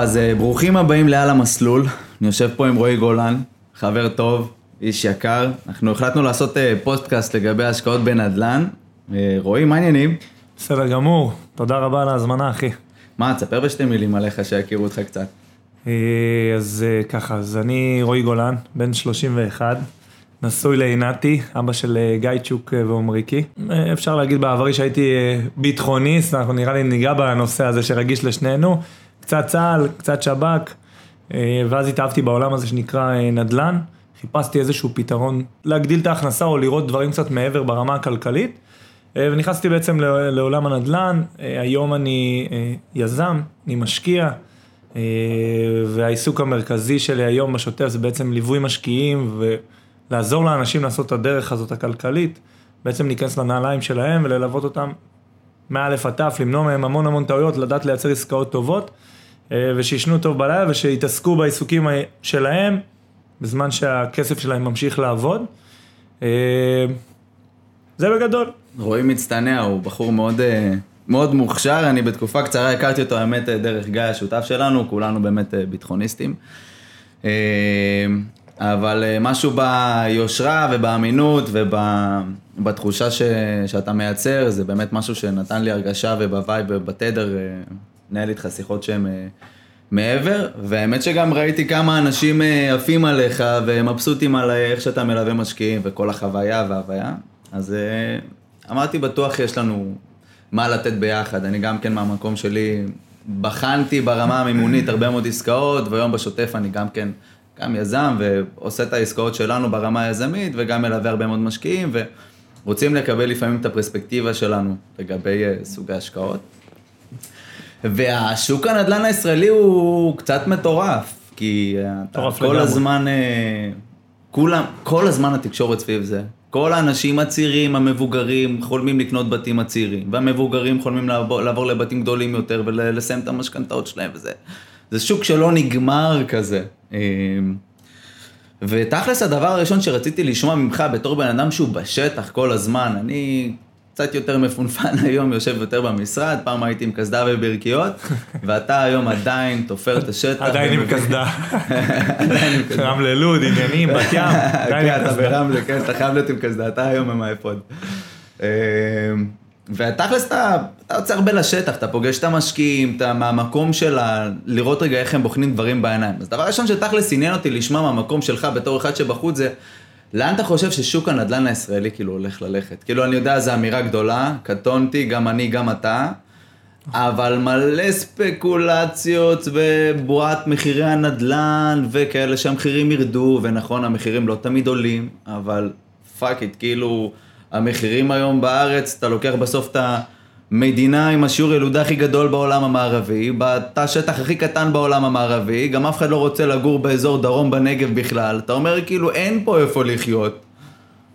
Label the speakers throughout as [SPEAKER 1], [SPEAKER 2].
[SPEAKER 1] אז אה, ברוכים הבאים לעל המסלול. אני יושב פה עם רועי גולן, חבר טוב, איש יקר. אנחנו החלטנו לעשות אה, פודקאסט לגבי השקעות בנדל"ן. אה, רועי, מה העניינים?
[SPEAKER 2] בסדר גמור, תודה רבה על ההזמנה אחי.
[SPEAKER 1] מה, תספר בשתי מילים עליך שיכירו אותך קצת.
[SPEAKER 2] אז ככה, אז אני רועי גולן, בן 31, נשוי לעינתי, אבא של גיא צ'וק ועומריקי. אפשר להגיד בעברי שהייתי ביטחוניסט, אנחנו נראה לי ניגע בנושא הזה שרגיש לשנינו. קצת צה"ל, קצת שב"כ, אה, ואז התאהבתי בעולם הזה שנקרא אה, נדל"ן. חיפשתי איזשהו פתרון להגדיל את ההכנסה או לראות דברים קצת מעבר ברמה הכלכלית. אה, ונכנסתי בעצם לעולם הנדל"ן, היום אני יזם, אני משקיע, והעיסוק המרכזי שלי היום בשוטף זה בעצם ליווי משקיעים ולעזור לאנשים לעשות את הדרך הזאת הכלכלית, בעצם להיכנס לנעליים שלהם וללוות אותם מא' עד ת', למנוע מהם המון המון טעויות, לדעת לייצר עסקאות טובות, ושישנו טוב בלילה ושיתעסקו בעיסוקים שלהם, בזמן שהכסף שלהם ממשיך לעבוד. אה, זה בגדול.
[SPEAKER 1] רועי מצטנע, הוא בחור מאוד, אה, מאוד מוכשר, אני בתקופה קצרה הכרתי אותו, האמת, אה, דרך גיא השותף שלנו, כולנו באמת אה, ביטחוניסטים. אה, אבל אה, משהו ביושרה ובאמינות ובתחושה ש, שאתה מייצר, זה באמת משהו שנתן לי הרגשה ובווייב ובתדר, לי איתך שיחות שהן אה, מעבר, והאמת שגם ראיתי כמה אנשים אה, עפים עליך ומבסוטים על אה, איך שאתה מלווה משקיעים וכל החוויה וההוויה, אז אמרתי בטוח יש לנו מה לתת ביחד, אני גם כן מהמקום שלי בחנתי ברמה המימונית הרבה מאוד עסקאות, והיום בשוטף אני גם כן, גם יזם ועושה את העסקאות שלנו ברמה היזמית וגם מלווה הרבה מאוד משקיעים ורוצים לקבל לפעמים את הפרספקטיבה שלנו לגבי סוגי השקעות. והשוק הנדל"ן הישראלי הוא קצת מטורף, כי אה, אתה
[SPEAKER 2] מטורף
[SPEAKER 1] כל
[SPEAKER 2] לגמרי.
[SPEAKER 1] הזמן, אה, כולם, כל הזמן התקשורת סביב זה. כל האנשים הצעירים, המבוגרים, חולמים לקנות בתים הצעירים, והמבוגרים חולמים לעבור, לעבור לבתים גדולים יותר ולסיים את המשכנתאות שלהם וזה. זה שוק שלא נגמר כזה. אה, ותכלס הדבר הראשון שרציתי לשמוע ממך בתור בן אדם שהוא בשטח כל הזמן, אני קצת יותר מפונפן היום, יושב יותר במשרד, פעם הייתי עם קסדה וברכיות, ואתה היום עדיין תופר את השטח.
[SPEAKER 2] עדיין עם קסדה.
[SPEAKER 1] עדיין עם קסדה.
[SPEAKER 2] רמלה לוד, עניינים, בת ים, עדיין
[SPEAKER 1] כן, אתה. ברמלה, כן, אתה חייב להיות עם קסדה, אתה היום עם האפוד. אה, ותכלס אתה, אתה יוצא הרבה לשטח, אתה פוגש את המשקיעים, אתה מהמקום של ה... לראות רגע איך הם בוחנים דברים בעיניים. אז דבר ראשון שתכלס עניין אותי לשמוע מהמקום שלך בתור אחד שבחוץ זה, לאן אתה חושב ששוק הנדל"ן הישראלי כאילו הולך ללכת? כאילו אני יודע, זו אמירה גדולה, קטונתי, גם אני, גם אתה. אבל מלא ספקולציות ובועת מחירי הנדל"ן וכאלה שהמחירים ירדו, ונכון, המחירים לא תמיד עולים, אבל fuck it, כאילו, המחירים היום בארץ, אתה לוקח בסוף את המדינה עם השיעור ילודה הכי גדול בעולם המערבי, בתא שטח הכי קטן בעולם המערבי, גם אף אחד לא רוצה לגור באזור דרום בנגב בכלל, אתה אומר כאילו אין פה איפה לחיות.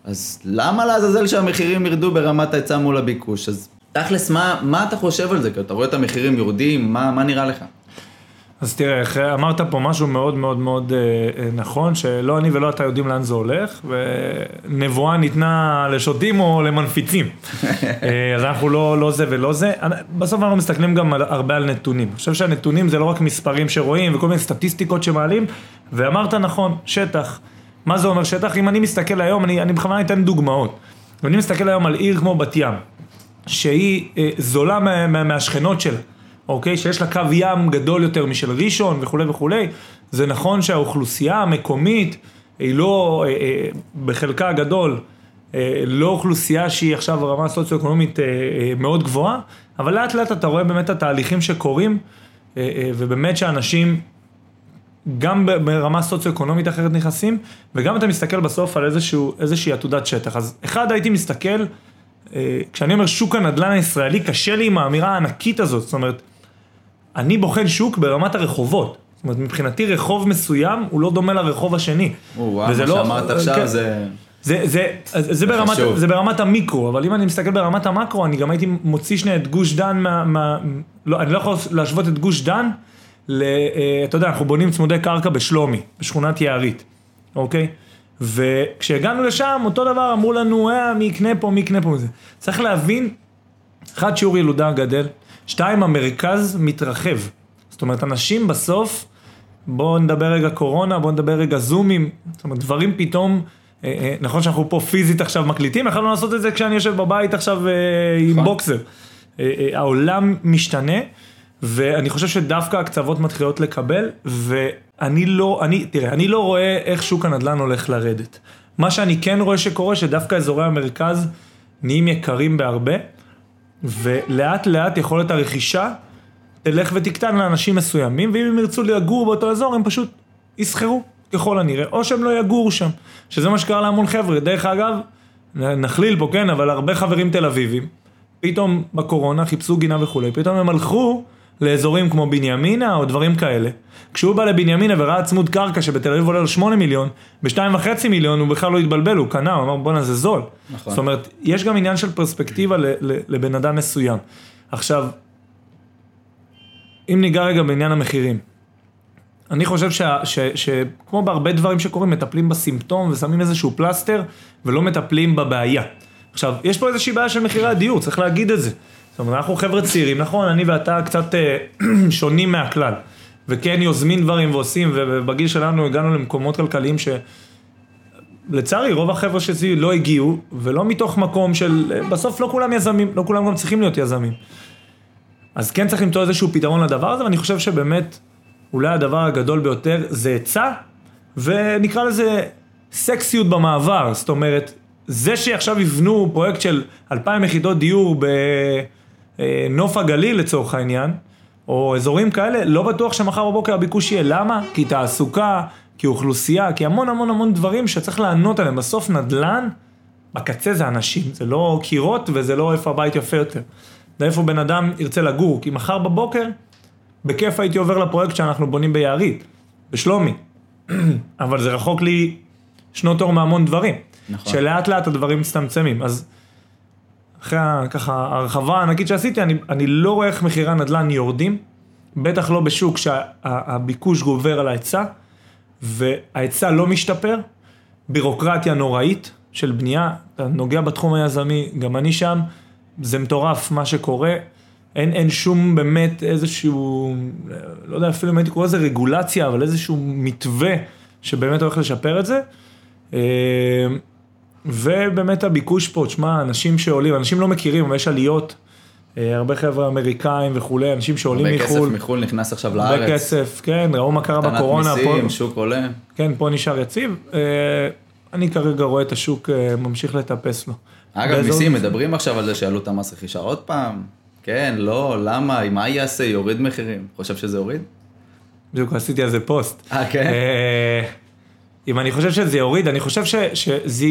[SPEAKER 1] אז למה לעזאזל שהמחירים ירדו ברמת ההיצע מול הביקוש? אז תכלס, מה, מה אתה חושב על זה? כי אתה רואה את המחירים יורדים, מה, מה נראה לך?
[SPEAKER 2] אז תראה, אמרת פה משהו מאוד מאוד מאוד אה, אה, נכון, שלא אני ולא אתה יודעים לאן זה הולך, ונבואה ניתנה לשוטים או למנפיצים. אה, אז אנחנו לא, לא זה ולא זה. בסוף אנחנו מסתכלים גם על, הרבה על נתונים. אני חושב שהנתונים זה לא רק מספרים שרואים וכל מיני סטטיסטיקות שמעלים, ואמרת נכון, שטח. מה זה אומר שטח? אם אני מסתכל היום, אני, אני בכוונה אתן דוגמאות. אם אני מסתכל היום על עיר כמו בת ים, שהיא אה, זולה מה, מה, מהשכנות שלה, אוקיי? שיש לה קו ים גדול יותר משל ראשון וכולי וכולי, זה נכון שהאוכלוסייה המקומית היא לא, אה, אה, בחלקה הגדול, אה, לא אוכלוסייה שהיא עכשיו ברמה סוציו-אקונומית אה, מאוד גבוהה, אבל לאט לאט אתה רואה באמת את התהליכים שקורים, ובאמת שאנשים גם ברמה סוציו-אקונומית אחרת נכנסים, וגם אתה מסתכל בסוף על איזשהו, איזושהי עתודת שטח. אז אחד, הייתי מסתכל, כשאני אומר שוק הנדל"ן הישראלי, קשה לי עם האמירה הענקית הזאת, זאת אומרת, אני בוחן שוק ברמת הרחובות. זאת אומרת, מבחינתי רחוב מסוים הוא לא דומה לרחוב השני.
[SPEAKER 1] וואו, מה
[SPEAKER 2] וזה
[SPEAKER 1] שאמרת
[SPEAKER 2] אה,
[SPEAKER 1] עכשיו
[SPEAKER 2] כן.
[SPEAKER 1] זה...
[SPEAKER 2] זה, זה, זה, זה, ברמת. זה ברמת המיקרו, אבל אם אני מסתכל ברמת המקרו, אני גם הייתי מוציא שנייה את גוש דן מה... מה לא, אני לא יכול להשוות את גוש דן ל... אה, אתה יודע, אנחנו בונים צמודי קרקע בשלומי, בשכונת יערית, אוקיי? וכשהגענו לשם, אותו דבר אמרו לנו, אה, מי יקנה פה, מי יקנה פה וזה. צריך להבין, אחד, שיעור ילודה גדל, שתיים, המרכז מתרחב. זאת אומרת, אנשים בסוף, בואו נדבר רגע קורונה, בואו נדבר רגע זומים, זאת אומרת, דברים פתאום, אה, אה, נכון שאנחנו פה פיזית עכשיו מקליטים, יכולנו לעשות את זה כשאני יושב בבית עכשיו אה, עם
[SPEAKER 1] נכון.
[SPEAKER 2] בוקסר. העולם משתנה, ואני חושב שדווקא הקצוות מתחילות לקבל, ואני לא, אני, תראה, אני לא רואה איך שוק הנדל"ן הולך לרדת. מה שאני כן רואה שקורה, שדווקא אזורי המרכז נהיים יקרים בהרבה, ולאט לאט יכולת הרכישה תלך ותקטן לאנשים מסוימים, ואם הם ירצו לגור באותו אזור, הם פשוט יסחרו, ככל הנראה, או שהם לא יגורו שם, שזה מה שקרה להמון חבר'ה. דרך אגב, נכליל פה, כן, אבל הרבה חברים תל אביבים, פתאום בקורונה חיפשו גינה וכולי, פתאום הם הלכו לאזורים כמו בנימינה או דברים כאלה. כשהוא בא לבנימינה וראה צמוד קרקע שבתל אביב עולה לו 8 מיליון, ב-2.5 מיליון הוא בכלל לא התבלבל, הוא קנה, הוא אמר בואנה זה זול.
[SPEAKER 1] נכון.
[SPEAKER 2] זאת אומרת, יש גם עניין של פרספקטיבה לבן אדם מסוים. עכשיו, אם ניגע רגע בעניין המחירים, אני חושב שכמו בהרבה דברים שקורים, מטפלים בסימפטום ושמים איזשהו פלסטר ולא מטפלים בבעיה. עכשיו, יש פה איזושהי בעיה של מחירי הדיור, צריך להגיד את זה. זאת אומרת, אנחנו חבר'ה צעירים, נכון, אני ואתה קצת אה, שונים מהכלל. וכן יוזמים דברים ועושים, ובגיל שלנו הגענו למקומות כלכליים ש... לצערי, רוב החבר'ה שסביבי לא הגיעו, ולא מתוך מקום של... בסוף לא כולם יזמים, לא כולם גם צריכים להיות יזמים. אז כן צריך למצוא איזשהו פתרון לדבר הזה, ואני חושב שבאמת, אולי הדבר הגדול ביותר זה היצע, ונקרא לזה סקסיות במעבר. זאת אומרת, זה שעכשיו יבנו פרויקט של 2,000 יחידות דיור בנוף הגליל לצורך העניין, או אזורים כאלה, לא בטוח שמחר בבוקר הביקוש יהיה. למה? כי תעסוקה, כי אוכלוסייה, כי המון המון המון דברים שצריך לענות עליהם. בסוף נדל"ן, בקצה זה אנשים, זה לא קירות וזה לא איפה הבית יפה יותר. זה איפה בן אדם ירצה לגור, כי מחר בבוקר, בכיף הייתי עובר לפרויקט שאנחנו בונים ביערית, בשלומי. אבל זה רחוק לי שנות אור מהמון דברים.
[SPEAKER 1] נכון.
[SPEAKER 2] שלאט לאט הדברים מצטמצמים. אז אחרי ככה ההרחבה הענקית שעשיתי, אני, אני לא רואה איך מחירי הנדל"ן יורדים, בטח לא בשוק שהביקוש גובר על ההיצע, וההיצע לא משתפר, בירוקרטיה נוראית של בנייה, נוגע בתחום היזמי, גם אני שם, זה מטורף מה שקורה, אין, אין שום באמת איזשהו, לא יודע אפילו אם הייתי קורא לזה רגולציה, אבל איזשהו מתווה שבאמת הולך לשפר את זה. ובאמת הביקוש פה, תשמע, אנשים שעולים, אנשים לא מכירים, אבל יש עליות, אה, הרבה חבר'ה אמריקאים וכולי, אנשים שעולים
[SPEAKER 1] הרבה כסף
[SPEAKER 2] מחו"ל,
[SPEAKER 1] מחו"ל נכנס עכשיו
[SPEAKER 2] הרבה
[SPEAKER 1] לארץ.
[SPEAKER 2] כסף, כן, ראו מה קרה
[SPEAKER 1] קטנת
[SPEAKER 2] בקורונה, פה,
[SPEAKER 1] מיסים, שוק עולה.
[SPEAKER 2] כן, פה נשאר יציב. אה, אני כרגע רואה את השוק אה, ממשיך לטפס לו.
[SPEAKER 1] אגב,
[SPEAKER 2] באזור-
[SPEAKER 1] מיסים, מדברים עכשיו על זה שיעלו את המס רכישה עוד פעם. כן, לא, למה, מה יעשה, יוריד מחירים. חושב שזה יוריד?
[SPEAKER 2] בדיוק עשיתי על זה פוסט.
[SPEAKER 1] אה, כן?
[SPEAKER 2] אם אני חושב שזה יוריד, אני חושב שזה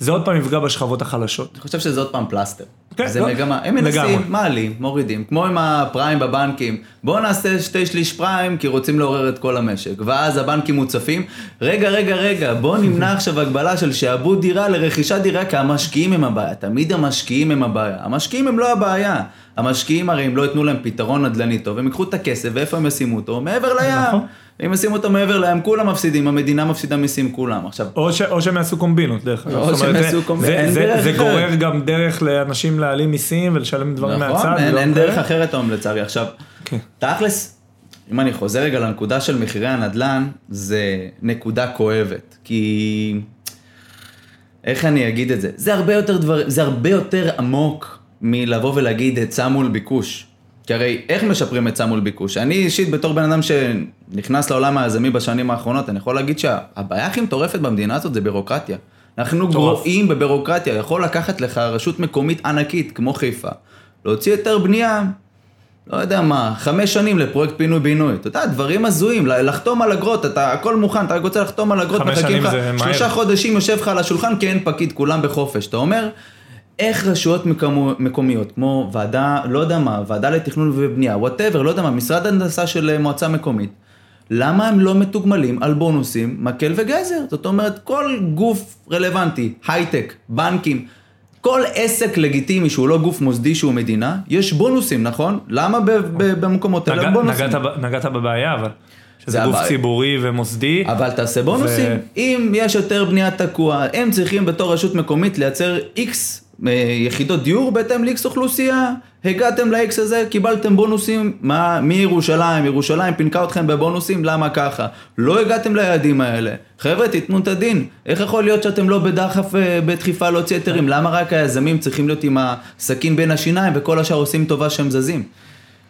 [SPEAKER 2] זה עוד פעם יפגע בשכבות החלשות.
[SPEAKER 1] אני חושב שזה עוד פעם פלסטר.
[SPEAKER 2] כן,
[SPEAKER 1] זה
[SPEAKER 2] לא,
[SPEAKER 1] מגמה, הם. מנסים, מעלים, מורידים, כמו עם הפריים בבנקים, בואו נעשה שתי שליש פריים כי רוצים לעורר את כל המשק, ואז הבנקים מוצפים, רגע, רגע, רגע, בואו נמנע עכשיו הגבלה של שעבוד דירה לרכישת דירה, כי המשקיעים הם הבעיה, תמיד המשקיעים הם הבעיה, המשקיעים הם לא הבעיה, המשקיעים הרי אם לא ייתנו להם פתרון נדל"ני טוב, הם ייקחו את הכסף ואיפה הם ישימו אותו? מעבר לים.
[SPEAKER 2] נכון.
[SPEAKER 1] אם ישימו אותו מעבר לים, כולם מפסידים, המדינה מפסידה מיסים כולם. עכשיו,
[SPEAKER 2] או, ש, או שהם יעשו קומבינות, דרך אגב.
[SPEAKER 1] או שהם יעשו קומבינות,
[SPEAKER 2] זה, זה, זה. גורר גם דרך לאנשים להעלים מיסים ולשלם דברים מהצד.
[SPEAKER 1] נכון, אין,
[SPEAKER 2] ולא
[SPEAKER 1] אין
[SPEAKER 2] כאלה.
[SPEAKER 1] דרך אחרת היום לצערי. עכשיו,
[SPEAKER 2] כן.
[SPEAKER 1] תכלס, אם אני חוזר רגע לנקודה של מחירי הנדל"ן, זה נקודה כואבת, כי... איך אני אגיד את זה? זה הרבה יותר דבר... זה הרבה יותר עמוק מלבוא ולהגיד היצע מול ביקוש. כי הרי איך משפרים היצע מול ביקוש? אני אישית בתור בן אדם שנכנס לעולם היזמי בשנים האחרונות, אני יכול להגיד שהבעיה הכי מטורפת במדינה הזאת זה בירוקרטיה. אנחנו. גרועים בבירוקרטיה, יכול לקחת לך רשות מקומית ענקית כמו חיפה, להוציא היתר בנייה, לא יודע מה, חמש שנים לפרויקט פינוי-בינוי. אתה יודע, דברים הזויים, לחתום על אגרות, אתה הכל מוכן, אתה רק רוצה לחתום על אגרות, מחכים
[SPEAKER 2] שנים
[SPEAKER 1] לך,
[SPEAKER 2] זה מהר.
[SPEAKER 1] שלושה חודשים יושב לך על השולחן, כי אין פקיד, כולם בחופש. אתה אומר, איך רשויות מקומו, מקומיות, כמו ועדה, לא יודע מה, ועדה לתכנון ובנייה, whatever, לא יודע מה, משרד הנדסה של אה, מועצה מקומית, למה הם לא מתוגמלים על בונוסים, מקל וגזר? זאת אומרת, כל גוף רלוונטי, הייטק, בנקים, כל עסק לגיטימי שהוא לא גוף מוסדי שהוא מדינה, יש בונוסים, נכון? למה ב- ב- במקומות האלה אין בונוסים?
[SPEAKER 2] נגעת, נגעת בבעיה, אבל. שזה
[SPEAKER 1] זה
[SPEAKER 2] גוף
[SPEAKER 1] הבעיה.
[SPEAKER 2] ציבורי ומוסדי.
[SPEAKER 1] אבל תעשה בונוסים.
[SPEAKER 2] ו-
[SPEAKER 1] אם יש יותר בנייה תקוע, הם צריכים בתור רשות מקומית לייצר איקס יחידות דיור בהתאם לאיקס אוכלוסייה, הגעתם לאיקס הזה, קיבלתם בונוסים מה, מירושלים, ירושלים פינקה אתכם בבונוסים, למה ככה? לא הגעתם ליעדים האלה. חבר'ה, תיתנו את הדין. איך יכול להיות שאתם לא בדחף, אה, בדחיפה להוציא היתרים? למה רק היזמים צריכים להיות עם הסכין בין השיניים וכל השאר עושים טובה שהם זזים?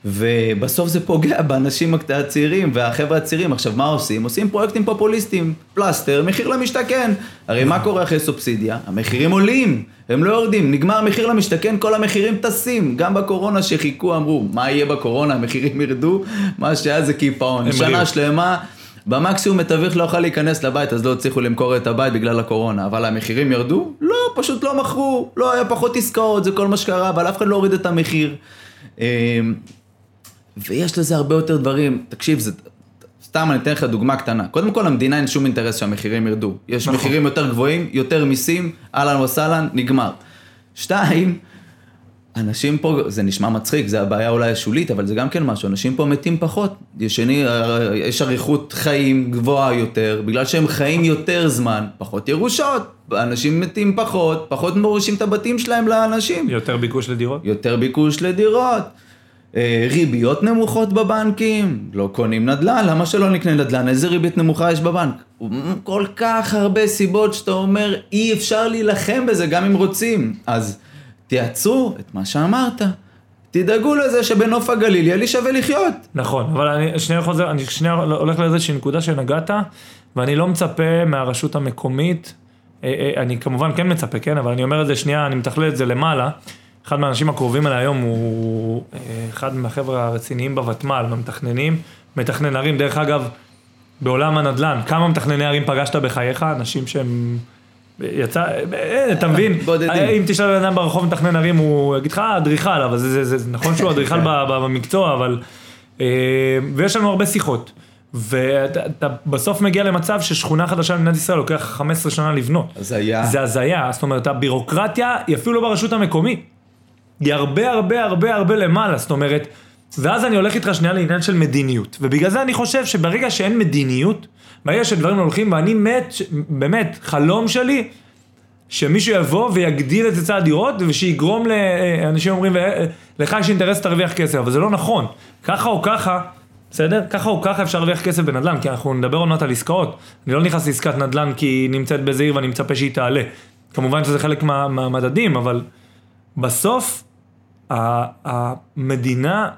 [SPEAKER 1] ובסוף זה פוגע באנשים הצעירים והחבר'ה הצעירים. עכשיו, מה עושים? עושים פרויקטים פופוליסטיים, פלסטר, מחיר למשתכן. הרי מה קורה אחרי סובסידיה? המחירים עולים, הם לא יורדים. נגמר מחיר למשתכן, כל המחירים טסים. גם בקורונה שחיכו, אמרו, מה יהיה בקורונה, המחירים ירדו, מה שהיה זה קיפאון. שנה שלמה. במקסימום מתווך לא יכול להיכנס לבית, אז לא הצליחו למכור את הבית בגלל הקורונה. אבל המחירים ירדו? לא, פשוט לא מכרו. לא, היה פחות עסקאות, זה כל מה שקרה, אבל אף אחד לא הוריד את המחיר. ויש לזה הרבה יותר דברים. תקשיב, זה... סתם אני אתן לך דוגמה קטנה. קודם כל, למדינה אין שום אינטרס שהמחירים ירדו. יש נכון. מחירים יותר גבוהים, יותר מיסים, אהלן וסהלן, נגמר. שתיים, אנשים פה, זה נשמע מצחיק, זה הבעיה אולי השולית, אבל זה גם כן משהו, אנשים פה מתים פחות. ישני, יש אריכות חיים גבוהה יותר, בגלל שהם חיים יותר זמן, פחות ירושות, אנשים מתים פחות, פחות מורישים את הבתים שלהם לאנשים.
[SPEAKER 2] יותר ביקוש לדירות?
[SPEAKER 1] יותר ביקוש לדירות. אה, ריביות נמוכות בבנקים, לא קונים נדל"ן, למה שלא נקנה נדל"ן? איזה ריבית נמוכה יש בבנק? כל כך הרבה סיבות שאתה אומר, אי אפשר להילחם בזה גם אם רוצים. אז תייצרו את מה שאמרת. תדאגו לזה שבנוף הגליל יהיה לי שווה לחיות.
[SPEAKER 2] נכון, אבל אני שנייה חוזר, אני שנייה הולך לאיזושהי נקודה שנגעת, ואני לא מצפה מהרשות המקומית, אה, אה, אני כמובן כן מצפה, כן, אבל אני אומר את זה שנייה, אני מתכלל את זה למעלה. אחד מהאנשים הקרובים אליי היום הוא אה, אחד מהחבר'ה הרציניים בוותמ"ל, מהמתכננים, מתכנן ערים. דרך אגב, בעולם הנדל"ן, כמה מתכנני ערים פגשת בחייך? אנשים שהם... יצא, אה, אתה מבין, בודדים. אה, אם תשאל בן אדם ברחוב מתכנן ערים, הוא יגיד לך, אדריכל, אבל זה, זה, זה, זה נכון שהוא אדריכל במקצוע, אבל... ויש לנו הרבה שיחות. ואתה בסוף מגיע למצב ששכונה חדשה במדינת ישראל לוקח 15 שנה לבנות.
[SPEAKER 1] הזיה.
[SPEAKER 2] זה הזיה, זאת אומרת, הבירוקרטיה היא אפילו לא ברשות המקומית. היא הרבה הרבה הרבה הרבה למעלה, זאת אומרת, ואז אני הולך איתך שנייה לעניין של מדיניות. ובגלל זה אני חושב שברגע שאין מדיניות, ברגע שדברים הולכים, ואני מת, באמת, חלום שלי, שמישהו יבוא ויגדיל את היצע הדירות, ושיגרום לאנשים אומרים, לך יש אינטרס תרוויח כסף, אבל זה לא נכון. ככה או ככה, בסדר? ככה או ככה אפשר להרוויח כסף בנדל"ן, כי אנחנו נדבר עוד מעט על עסקאות. אני לא נכנס לעסקת נדל"ן כי היא נמצאת באיזה עיר ואני מצפה שהיא תעלה. כמובן שזה חלק מהמדדים, מה אבל בסוף המדינה,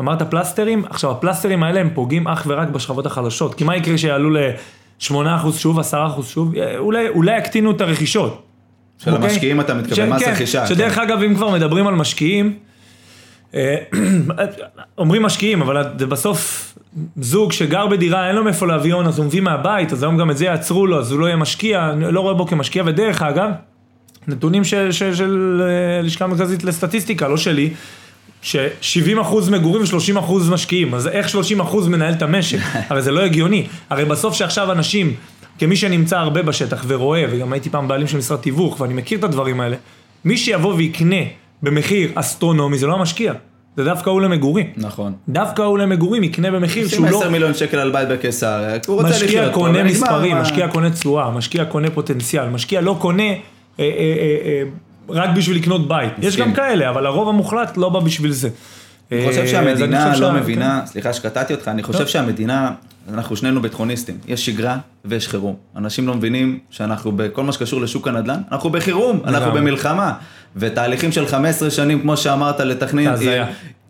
[SPEAKER 2] אמרת פלסטרים, עכשיו הפלסטרים האלה הם פוגעים אך ורק בשכבות החלשות, כי מה יקרה שיעלו ל-8% שוב, 10% שוב, אולי, אולי יקטינו את הרכישות.
[SPEAKER 1] של אוקיי? המשקיעים אתה מתכוון, מס כן, רכישה.
[SPEAKER 2] שדרך כן. אגב, אם כבר מדברים על משקיעים, אה, אומרים משקיעים, אבל זה בסוף זוג שגר בדירה, אין לו מאיפה להביא הון, אז הוא מביא מהבית, אז היום גם את זה יעצרו לו, אז הוא לא יהיה משקיע, לא רואה בו כמשקיע, ודרך אגב, נתונים ש, ש, של אה, לשכה מרכזית לסטטיסטיקה, לא שלי, ש-70% מגורים ו-30% משקיעים, אז איך 30% מנהל את המשק? הרי זה לא הגיוני. הרי בסוף שעכשיו אנשים, כמי שנמצא הרבה בשטח ורואה, וגם הייתי פעם בעלים של משרד תיווך, ואני מכיר את הדברים האלה, מי שיבוא ויקנה במחיר אסטרונומי זה לא המשקיע. זה דווקא הוא למגורים.
[SPEAKER 1] נכון.
[SPEAKER 2] דווקא הוא למגורים יקנה במחיר שהוא לא...
[SPEAKER 1] שים 10 מיליון שקל על בית בקיסריה, הוא רוצה לחיות.
[SPEAKER 2] משקיע קונה מספרים, משקיע קונה תשואה, משקיע קונה פוטנציאל, משקיע לא קונה רק בשביל לקנות בית. יש גם כאלה, אבל הרוב המוחלט לא בא בשביל זה.
[SPEAKER 1] אני חושב שהמדינה לא מבינה, כן. סליחה שקטעתי אותך, אני חושב שהמדינה, אנחנו שנינו ביטחוניסטים, יש שגרה ויש חירום. אנשים לא מבינים שאנחנו בכל מה שקשור לשוק הנדל"ן, אנחנו בחירום, אנחנו במלחמה. ותהליכים של 15 שנים, כמו שאמרת, לתכנן,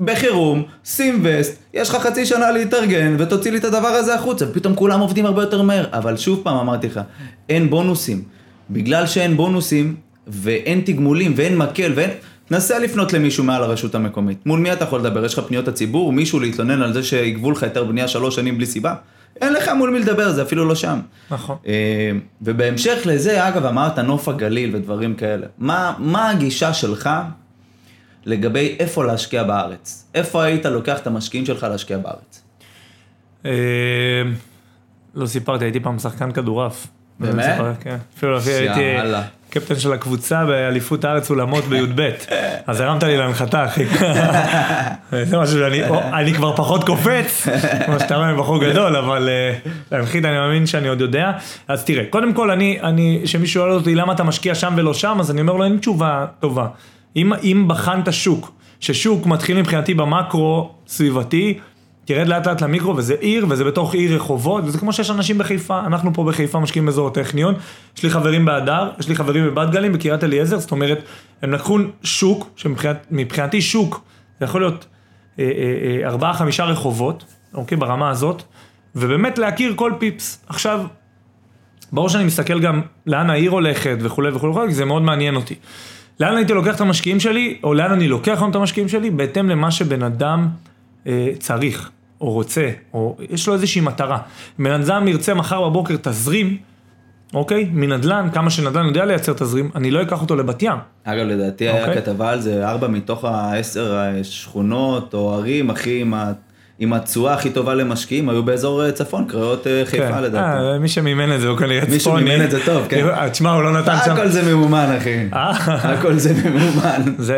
[SPEAKER 1] בחירום, שים וסט, יש לך חצי שנה להתארגן ותוציא לי את הדבר הזה החוצה, ופתאום כולם עובדים הרבה יותר מהר. אבל שוב פעם אמרתי לך, אין בונוסים. בגלל שאין בונוסים, ואין תגמולים, ואין מקל, ואין... נסה לפנות למישהו מעל הרשות המקומית. מול מי אתה יכול לדבר? יש לך פניות הציבור? מישהו להתלונן על זה שיגבו לך היתר בנייה שלוש שנים בלי סיבה? אין לך מול מי לדבר, זה אפילו לא שם.
[SPEAKER 2] נכון.
[SPEAKER 1] אה, ובהמשך לזה, אגב, אמרת נוף הגליל ודברים כאלה. מה, מה הגישה שלך לגבי איפה להשקיע בארץ? איפה היית לוקח את המשקיעים שלך להשקיע בארץ?
[SPEAKER 2] אה, לא סיפרתי, הייתי פעם שחקן כדורעף.
[SPEAKER 1] באמת?
[SPEAKER 2] כן. אפילו הייתי... קפטן של הקבוצה באליפות הארץ אולמות בי"ב. אז הרמת לי להנחתה, אחי. זה משהו שאני, כבר פחות קופץ, כמו שאתה רואה, בחור גדול, אבל אה, להנחית אני מאמין שאני עוד יודע. אז תראה, קודם כל, אני, אני, שמישהו שואל אותי למה אתה משקיע שם ולא שם, אז אני אומר לו, אין תשובה טובה. אם, אם בחנת שוק, ששוק מתחיל מבחינתי במקרו סביבתי, תרד לאט לאט למיקרו, וזה עיר, וזה בתוך עיר רחובות, וזה כמו שיש אנשים בחיפה, אנחנו פה בחיפה משקיעים באזור הטכניון, יש לי חברים בהדר, יש לי חברים בבת גלים, בקריית אליעזר, זאת אומרת, הם לקחו שוק, שמבחינתי שוק, זה יכול להיות אה, אה, אה, ארבעה, חמישה רחובות, אוקיי, ברמה הזאת, ובאמת להכיר כל פיפס. עכשיו, ברור שאני מסתכל גם לאן העיר הולכת וכולי וכולי, כי זה מאוד מעניין אותי. לאן הייתי לוקח את המשקיעים שלי, או לאן אני לוקח היום את המשקיעים שלי, בהתאם למה שבן אדם... אה, צריך, או רוצה, או יש לו איזושהי מטרה. בן אדם ירצה מחר בבוקר תזרים, אוקיי? מנדל"ן, כמה שנדל"ן יודע לייצר תזרים, אני לא אקח אותו לבת ים.
[SPEAKER 1] אגב, לדעתי אוקיי? היה כתבה על זה, ארבע מתוך העשר שכונות או ערים הכי עם עם התשואה הכי טובה למשקיעים היו באזור אה, צפון, קריות אה, חיפה כן. לדעתי.
[SPEAKER 2] אה, מי שמימן את זה הוא כנראה צפוני.
[SPEAKER 1] מי שמימן את זה טוב, כן.
[SPEAKER 2] תשמע, הוא לא נתן שם...
[SPEAKER 1] הכל זה ממומן, אחי. הכל זה ממומן.
[SPEAKER 2] זה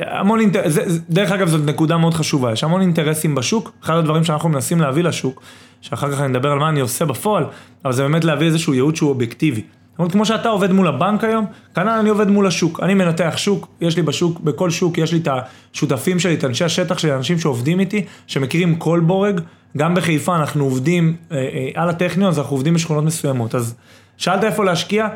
[SPEAKER 2] המון אינטרסים, דרך אגב זאת נקודה מאוד חשובה, יש המון אינטרסים בשוק, אחד הדברים שאנחנו מנסים להביא לשוק, שאחר כך אני אדבר על מה אני עושה בפועל, אבל זה באמת להביא איזשהו ייעוד שהוא אובייקטיבי. זאת אומרת, כמו שאתה עובד מול הבנק היום, כנ"ל אני עובד מול השוק. אני מנתח שוק, יש לי בשוק, בכל שוק יש לי את השותפים שלי, את אנשי השטח שלי, אנשים שעובדים איתי, שמכירים כל בורג. גם בחיפה אנחנו עובדים אה, אה, על הטכניון, אז אנחנו עובדים בשכונות מסוימות. אז שאלת איפה להשקיע?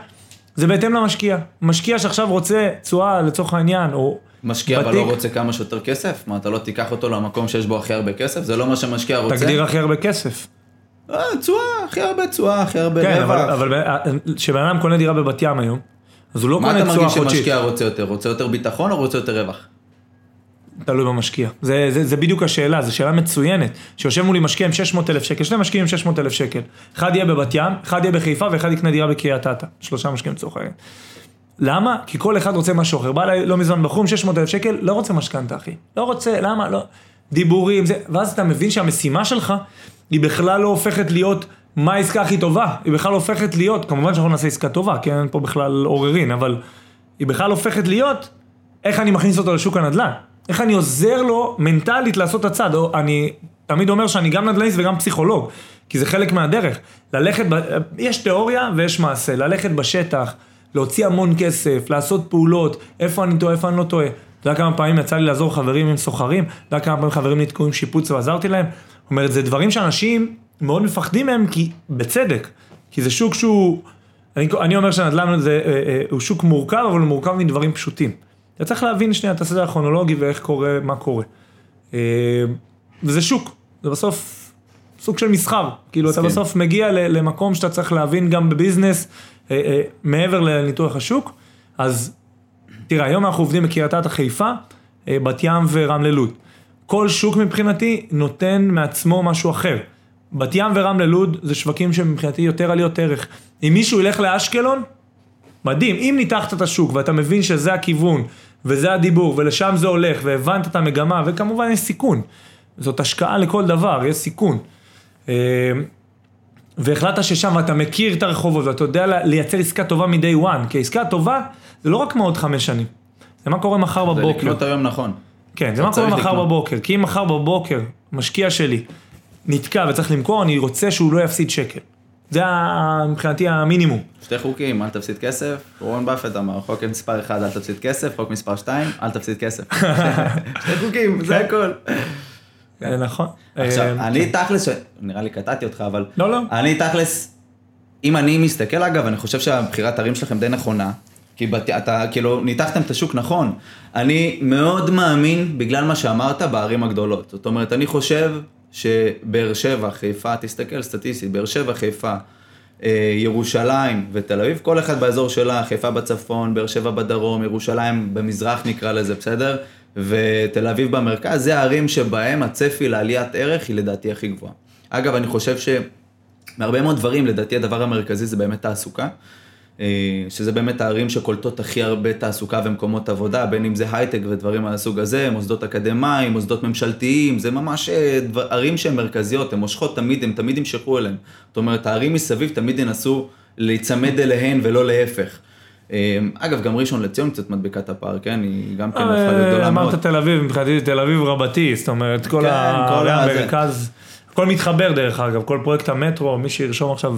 [SPEAKER 2] זה בהתאם למשקיע. משקיע שעכשיו רוצה תשואה לצורך העניין, או...
[SPEAKER 1] משקיע בתיק, אבל לא רוצה כמה שיותר כסף? מה, אתה לא תיקח אותו למקום שיש בו הכי הרבה כסף? זה לא מה שמשקיע רוצה?
[SPEAKER 2] תגדיר הכי הרבה כסף.
[SPEAKER 1] אה, תשואה, הכי הרבה תשואה, הכי הרבה רווח.
[SPEAKER 2] כן, אבל כשבן אדם קונה דירה בבת ים היום, אז הוא לא קונה תשואה חודשית.
[SPEAKER 1] מה אתה מרגיש שמשקיע רוצה יותר? רוצה יותר ביטחון או רוצה יותר רווח?
[SPEAKER 2] תלוי במשקיע. זה, זה, זה בדיוק השאלה, זו שאלה מצוינת. שיושב מולי משקיע עם 600 אלף שקל, שני משקיעים עם 600 אלף שקל. אחד יהיה בבת ים, אחד יהיה בחיפה ואחד יקנה דירה בקריית אתא. שלושה משקיעים לצורך העניין. למה? כי כל אחד רוצה משהו אחר. בא אליי לא מזמן בחור עם 600 אלף שקל, לא רוצה משכנתה אחי. לא רוצה, למה? לא. דיבורים, זה, ואז אתה מבין שהמשימה שלך היא בכלל לא הופכת להיות מה העסקה הכי טובה, היא בכלל הופכת להיות, כמובן שאנחנו נעשה עסקה טובה, כי אין פה בכלל עוררין, אבל היא בכלל הופכת להיות איך אני מכניס אותו לשוק הנדל"ן, איך אני עוזר לו מנטלית לעשות את או אני תמיד אומר שאני גם נדל"ניסט וגם פסיכולוג, כי זה חלק מהדרך, ללכת, ב... יש תיאוריה ויש מעשה, ללכת בשטח, להוציא המון כסף, לעשות פעולות, איפה אני טועה, איפה אני לא טועה. אתה יודע כמה פעמים יצא לי לעזור חברים עם סוחרים, אתה יודע כמה פעמים חברים נתקעו עם שיפוץ ועזרתי להם? זאת אומרת, זה דברים שאנשים מאוד מפחדים מהם, כי, בצדק, כי זה שוק שהוא, אני, אני אומר שנדל"ן זה, אה, אה, הוא שוק מורכב, אבל הוא מורכב מדברים פשוטים. אתה צריך להבין שנייה את הסדר הכרונולוגי ואיך קורה, מה קורה. אה, וזה שוק, זה בסוף סוג של מסחר, כאילו אתה בסוף מגיע למקום שאתה צריך להבין גם בביזנס, אה, אה, מעבר לניתוח השוק, אז תראה, היום אנחנו עובדים בקריית אתא חיפה, אה, בת ים ורמלה לוד. כל שוק מבחינתי נותן מעצמו משהו אחר. בת ים ורמלה לוד זה שווקים שמבחינתי יותר עליות ערך. אם מישהו ילך לאשקלון, מדהים. אם ניתחת את השוק ואתה מבין שזה הכיוון, וזה הדיבור, ולשם זה הולך, והבנת את המגמה, וכמובן יש סיכון. זאת השקעה לכל דבר, יש סיכון. אה, והחלטת ששם אתה מכיר את הרחובות ואתה יודע לייצר עסקה טובה מ-day one, כי עסקה טובה זה לא רק מעוד חמש שנים, זה מה קורה מחר בבוקר.
[SPEAKER 1] זה לקנות היום נכון.
[SPEAKER 2] כן, זה מה קורה מחר. בבוקר, כי אם מחר בבוקר משקיע שלי נתקע וצריך למכור, אני רוצה שהוא לא יפסיד שקל. זה מבחינתי המינימום.
[SPEAKER 1] שתי חוקים, אל תפסיד כסף, רון באפט אמר, חוק מספר 1 אל תפסיד כסף, חוק מספר 2 אל תפסיד כסף. שתי חוקים, זה הכל.
[SPEAKER 2] נכון.
[SPEAKER 1] עכשיו, אה, אני כן. תכלס, נראה לי קטעתי אותך, אבל...
[SPEAKER 2] לא, לא.
[SPEAKER 1] אני תכלס, אם אני מסתכל אגב, אני חושב שהבחירת ערים שלכם די נכונה. כי בת... אתה כאילו ניתחתם את השוק נכון. אני מאוד מאמין, בגלל מה שאמרת, בערים הגדולות. זאת אומרת, אני חושב שבאר שבע, חיפה, תסתכל סטטיסטית, באר שבע, חיפה, אה, ירושלים ותל אביב, כל אחד באזור שלה, חיפה בצפון, באר שבע בדרום, ירושלים במזרח נקרא לזה, בסדר? ותל אביב במרכז, זה הערים שבהם הצפי לעליית ערך היא לדעתי הכי גבוהה. אגב, אני חושב שמהרבה מאוד דברים, לדעתי הדבר המרכזי זה באמת תעסוקה. אה, שזה באמת הערים שקולטות הכי הרבה תעסוקה ומקומות עבודה, בין אם זה הייטק ודברים מהסוג הזה, מוסדות אקדמיים, מוסדות ממשלתיים, זה ממש אה, דבר, ערים שהן מרכזיות, הן מושכות תמיד, הן תמיד ימשכו אליהן. זאת אומרת, הערים מסביב תמיד ינסו להיצמד אליהן ולא להפך. אה, אגב, גם ראשון לציון קצת מדביקה את הפער, כן? היא גם כן הפכה להיות
[SPEAKER 2] אה,
[SPEAKER 1] גדולה מאוד.
[SPEAKER 2] אמרת תל אביב, מבחינתי תל אביב רבתי, זאת אומרת, כל
[SPEAKER 1] כן,
[SPEAKER 2] ה-
[SPEAKER 1] כל ה-
[SPEAKER 2] המרכז, הכל מתחבר דרך אגב, כל פרויקט המטרו, מי שירשום עכשיו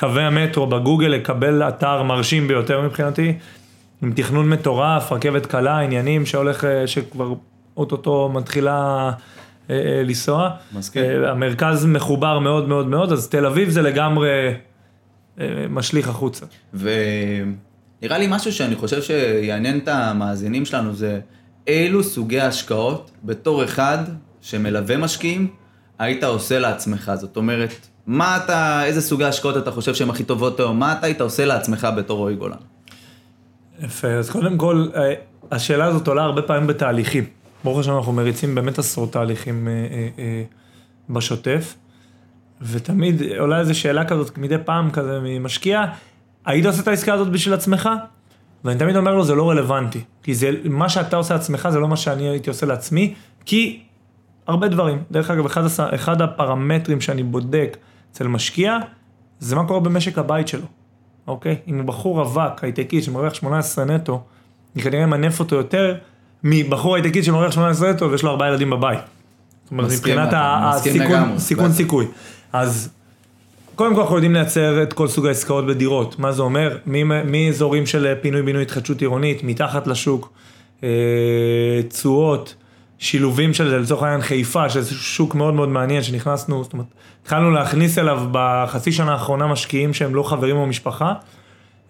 [SPEAKER 2] קווי המטרו בגוגל, יקבל אתר מרשים ביותר מבחינתי, עם תכנון מטורף, רכבת קלה, עניינים שהולך, אה, שכבר אוטוטו מתחילה אה, אה, לנסוע.
[SPEAKER 1] מסכים.
[SPEAKER 2] אה, המרכז מחובר מאוד מאוד מאוד, אז תל אביב זה לגמרי אה, משליך החוצה.
[SPEAKER 1] ונראה לי משהו שאני חושב שיעניין את המאזינים שלנו זה אילו סוגי השקעות בתור אחד שמלווה משקיעים היית עושה לעצמך. זאת אומרת, מה אתה, איזה סוגי השקעות אתה חושב שהן הכי טובות היום? מה אתה היית עושה לעצמך בתור רועי גולן?
[SPEAKER 2] יפה, אז קודם כל, אה, השאלה הזאת עולה הרבה פעמים בתהליכים. ברוך השם אנחנו מריצים באמת עשרות תהליכים אה, אה, אה, בשוטף, ותמיד עולה איזו שאלה כזאת מדי פעם כזה ממשקיע, היית עושה את העסקה הזאת בשביל עצמך? ואני תמיד אומר לו, זה לא רלוונטי, כי זה, מה שאתה עושה לעצמך זה לא מה שאני הייתי עושה לעצמי, כי הרבה דברים. דרך אגב, אחד, אחד הפרמטרים שאני בודק אצל משקיע, זה מה קורה במשק הבית שלו. אוקיי? אם בחור רווק, הייטקי, שמרוויח 18 נטו, אני כנראה אמנף אותו יותר מבחור הייטקי שמרוויח 18 נטו ויש לו ארבעה ילדים בבית. זאת אומרת, מבחינת הסיכון. סיכוי. אז קודם כל אנחנו יודעים לייצר את כל סוג העסקאות בדירות. מה זה אומר? מאזורים של פינוי-בינוי התחדשות עירונית, מתחת לשוק, אה, תשואות, שילובים של זה, לצורך העניין חיפה, שזה שוק מאוד מאוד מעניין שנכנסנו, זאת אומרת, התחלנו להכניס אליו בחצי שנה האחרונה משקיעים שהם לא חברים או משפחה.